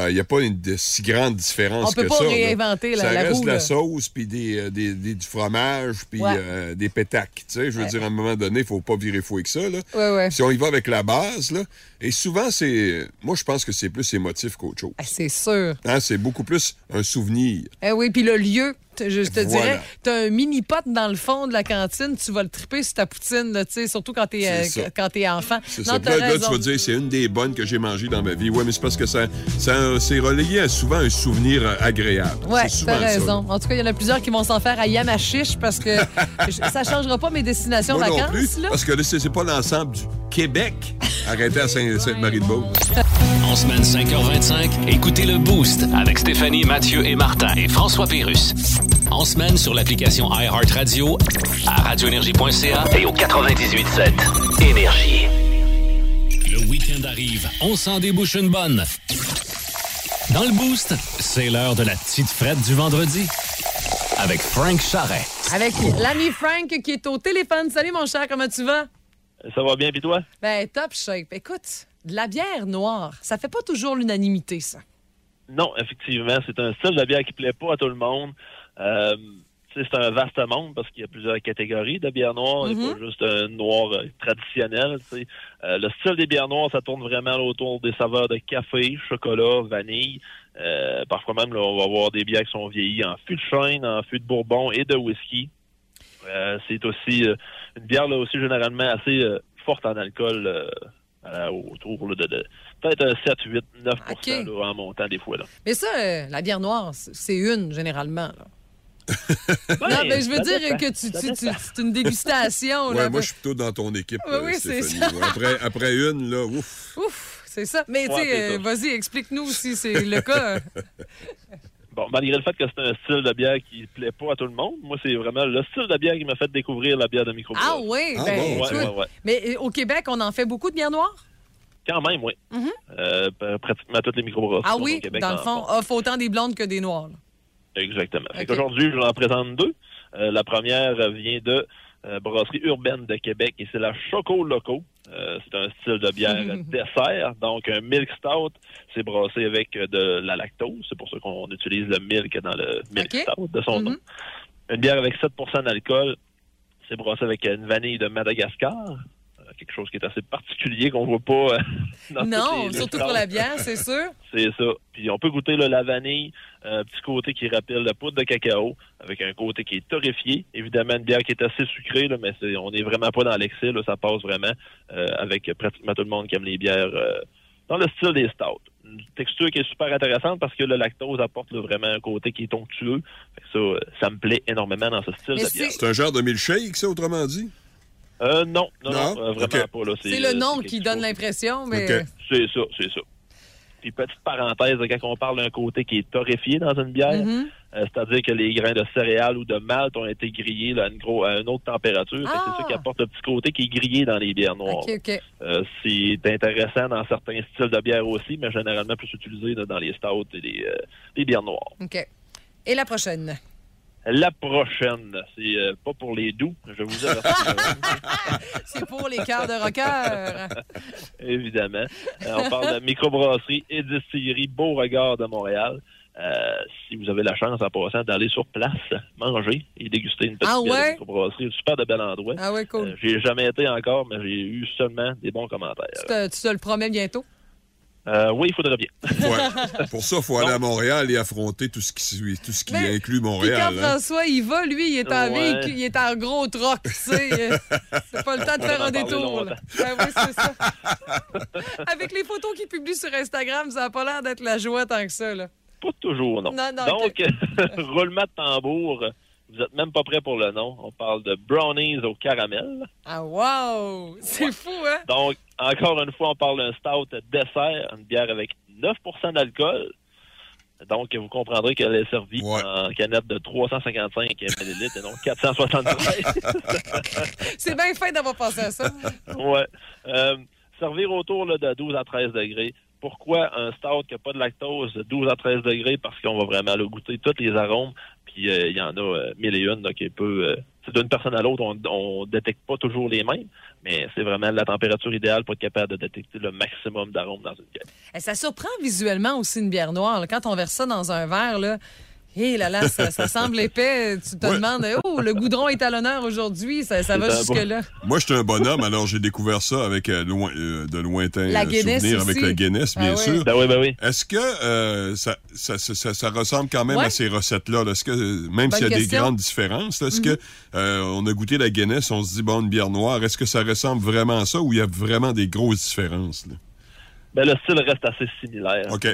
il n'y a pas une de- si grande différence. On peut que pas ça. là. réinventer la- ça la reste roue, de la sauce, puis des, euh, des- des- du fromage, puis Ouais. euh, des pétacs. Tu sais, je veux Ouais. dire, à un moment donné, il faut pas virer fou avec ça. Là. Ouais. Si on y va avec la base, là, et souvent, c'est... Moi, je pense que c'est plus émotif qu'autre chose. ah, c'est sûr. Hein, c'est beaucoup plus un souvenir. Eh oui, puis le lieu, je te Voilà. dirais, t'as un mini pot dans le fond de la cantine, tu vas le triper sur ta poutine, là, surtout quand t'es euh, enfant. C'est Non, ça. Là, là, tu vas dire, c'est une des bonnes que j'ai mangées dans ma vie. Oui, mais c'est parce que ça, ça c'est relayé à souvent un souvenir euh, agréable. Souvent t'as ça, raison. En tout cas, il y en a plusieurs qui vont s'en faire à Yamachiche parce que ça changera pas mes destinations Moi non vacances. plus, là. parce que là, c'est c'est pas l'ensemble du Québec arrêté à Saint- Sainte-Marie-de-Beauce. En semaine 5h25, écoutez le Boost avec Stéphanie, Mathieu et Martin et François Pérus. En semaine sur l'application iHeartRadio, à radioénergie.ca et au 98.7 Énergie. Le week-end arrive, on s'en débouche une bonne. Dans le Boost, c'est l'heure de la petite frette du vendredi avec Frank Charret. Avec l'ami Frank qui est au téléphone. Salut mon cher, comment tu vas? Ça va bien, puis toi? Ben, top shape. Écoute, de la bière noire, ça fait pas toujours l'unanimité, ça. Non, effectivement, c'est un style de bière qui plaît pas à tout le monde. Euh, c'est un vaste monde parce qu'il y a plusieurs catégories de bière noire. Il n'y a pas juste un noir euh, traditionnel. Euh, le style des bières noires, ça tourne vraiment autour des saveurs de café, chocolat, vanille. Euh, parfois même, là, on va avoir des bières qui sont vieillies en fût de chêne, en fût de bourbon et de whisky. Euh, c'est aussi euh, une bière là aussi généralement assez euh, forte en alcool, autour là, de, de peut-être un 7, 8, 9 Ok. là, en montant des fois. Là. Mais ça, euh, la bière noire, c'est une, généralement. là. Non, mais je veux dire que tu, c'est une dégustation. là. Moi, je suis plutôt dans ton équipe, Oui, euh, oui, c'est ça. Après, après une, là, ouf. Ouf, c'est ça. Mais tu sais, euh, vas-y, explique-nous si c'est le cas. Bon, malgré le fait que c'est un style de bière qui plaît pas à tout le monde, moi, c'est vraiment le style de bière qui m'a fait découvrir la bière de micro Ah oui, Ah ben bon, Ouais, écoute. ouais, ouais. Mais euh, au Québec, on en fait beaucoup de bière noire? Quand même, oui. Mhm. Euh, pratiquement toutes les microbrasseries Ah oui, au Québec dans le en fond, offre autant des blondes que des noires. là. Exactement. Qu'aujourd'hui, je vous en présente deux. Euh, la première vient de euh, Brasserie Urbaine de Québec et c'est la Choco Loco. Euh, c'est un style de bière dessert, donc un milk stout. C'est brassé avec euh, de la lactose. C'est pour ça qu'on utilise le milk dans le milk stout de son nom. Mhm. Une bière avec 7% d'alcool. C'est brassé avec une vanille de Madagascar. Euh, quelque chose qui est assez particulier qu'on voit pas euh, dans Non, les- surtout pour la bière, c'est sûr. C'est ça. Puis on peut goûter là, la vanille, un petit côté qui rappelle la poudre de cacao, avec un côté qui est torréfié. Évidemment, une bière qui est assez sucrée, là, mais on n'est vraiment pas dans l'excès. Ça passe vraiment euh, avec pratiquement tout le monde qui aime les bières euh, dans le style des stouts. Une texture qui est super intéressante parce que le lactose apporte là, vraiment un côté qui est onctueux. Ça, euh, ça me plaît énormément dans ce style Mais de bière. C'est un genre de milkshake, ça, autrement dit? Euh, non, non, Non? non, euh, vraiment pas. Là, C'est le euh, nom c'est qui donne chose- l'impression, mais Ok. C'est ça, c'est ça. Puis petite parenthèse, quand on parle d'un côté qui est torréfié dans une bière, Mhm. euh, c'est-à-dire que les grains de céréales ou de malt ont été grillés là, à, une gros, à une autre température. Ah! C'est ça qui apporte le petit côté qui est grillé dans les bières noires. OK, OK. Euh, c'est intéressant dans certains styles de bière aussi, mais généralement plus utilisé là, dans les stouts et les, euh, les bières noires. OK. Et la prochaine? La prochaine, c'est euh, pas pour les doux, je vous avertis. C'est pour les cœurs de rocker. évidemment. Euh, on parle de microbrasserie et distillerie Beauregard de Montréal. Euh, si vous avez la chance en passant d'aller sur place, manger et déguster une petite Ah ouais? microbrasserie, un super de bel endroit. Ah ouais, cool. J'ai jamais été encore, mais j'ai eu seulement des bons commentaires. Tu te, tu te le promets bientôt? Euh, oui, il faudrait bien. Ouais. Pour ça, il faut aller à Montréal et affronter tout ce qui, suit- tout ce qui Mais- inclut Puis quand Montréal. hein. François, il va, lui, il est en Ouais. véhicule, il est en gros troc, tu sais. C'est pas le temps de faire un détour. là. Ben oui, c'est ça. Avec les photos qu'il publie sur Instagram, ça n'a pas l'air d'être la joie tant que ça, là. Pas toujours, non. Non, non, Donc, roulement de tambour, vous êtes même pas prêt pour le nom. On parle de brownies au caramel. Ah, wow! C'est fou, hein? Donc, encore une fois, on parle d'un stout dessert, une bière avec 9% d'alcool. Donc, vous comprendrez qu'elle est servie Ouais. en canette de 355 ml et non 473. C'est bien fait d'avoir pensé à ça. ouais. Euh, servir autour là, de 12 à 13 degrés. Pourquoi un stout qui n'a pas de lactose de 12 à 13 degrés? Parce qu'on va vraiment le goûter tous les arômes. Euh, il y en a euh, mille et une là, qui peut... euh, d'une personne à l'autre, on ne détecte pas toujours les mêmes, mais c'est vraiment la température idéale pour être capable de détecter le maximum d'arômes dans une bière. Ça surprend visuellement aussi une bière noire. Quand on verse ça dans un verre, là, hé là là, ça, ça semble épais. Tu te Ouais. demandes, oh, le goudron est à l'honneur aujourd'hui. Ça, ça va jusque-là. Moi, j'étais un bonhomme, alors j'ai découvert ça avec euh, loin- euh, de lointains La euh, Guinness souvenirs avec la Guinness, bien Ah oui. sûr. Ben oui, ben oui. Est-ce que euh, ça, ça, ça, ça- ça ressemble quand même Ouais. à ces recettes-là? là? Est-ce que, même s'il y a question. des grandes différences, est-ce Mhm. que euh, on a goûté la Guinness, on se dit, bon, une bière noire, est-ce que ça ressemble vraiment à ça ou il y a vraiment des grosses différences? là? Ben, le style reste assez similaire. OK.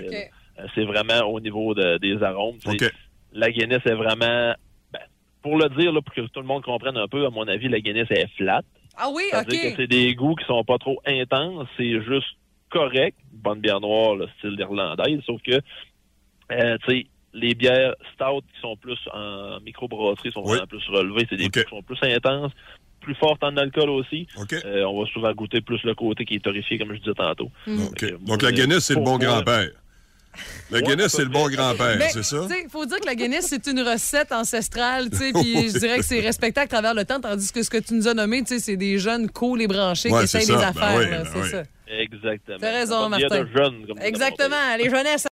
C'est vraiment au niveau de- des arômes. OK. La Guinness est vraiment... ben, pour le dire, là, pour que tout le monde comprenne un peu, à mon avis, la Guinness est flat. Ah oui, C'est-à-dire que OK. c'est des goûts qui sont pas trop intenses, c'est juste correct. Bonne bière noire, le style irlandaise, sauf que, euh, tu sais, les bières stout qui sont plus en microbrasserie sont Oui. vraiment plus relevées. C'est des OK. goûts qui sont plus intenses, plus fortes en alcool aussi. OK. Euh, on va souvent goûter plus le côté qui est torréfié, comme je disais tantôt. OK. Fait que, Donc, la euh, Guinness, c'est le bon moi, grand-père. La Guinness, c'est le bon grand-père, c'est ça? Il faut dire que la Guinness, c'est une recette ancestrale, tu sais, puis je dirais que c'est respecté à travers le temps, tandis que ce que tu nous as nommé, tu sais, c'est des jeunes cool et branchés Ouais, qui c'est essayent des. Ben affaires. oui, ben c'est oui. ça. Exactement. T'as raison, Martin. de jeunes, comme Exactement, les jeunesses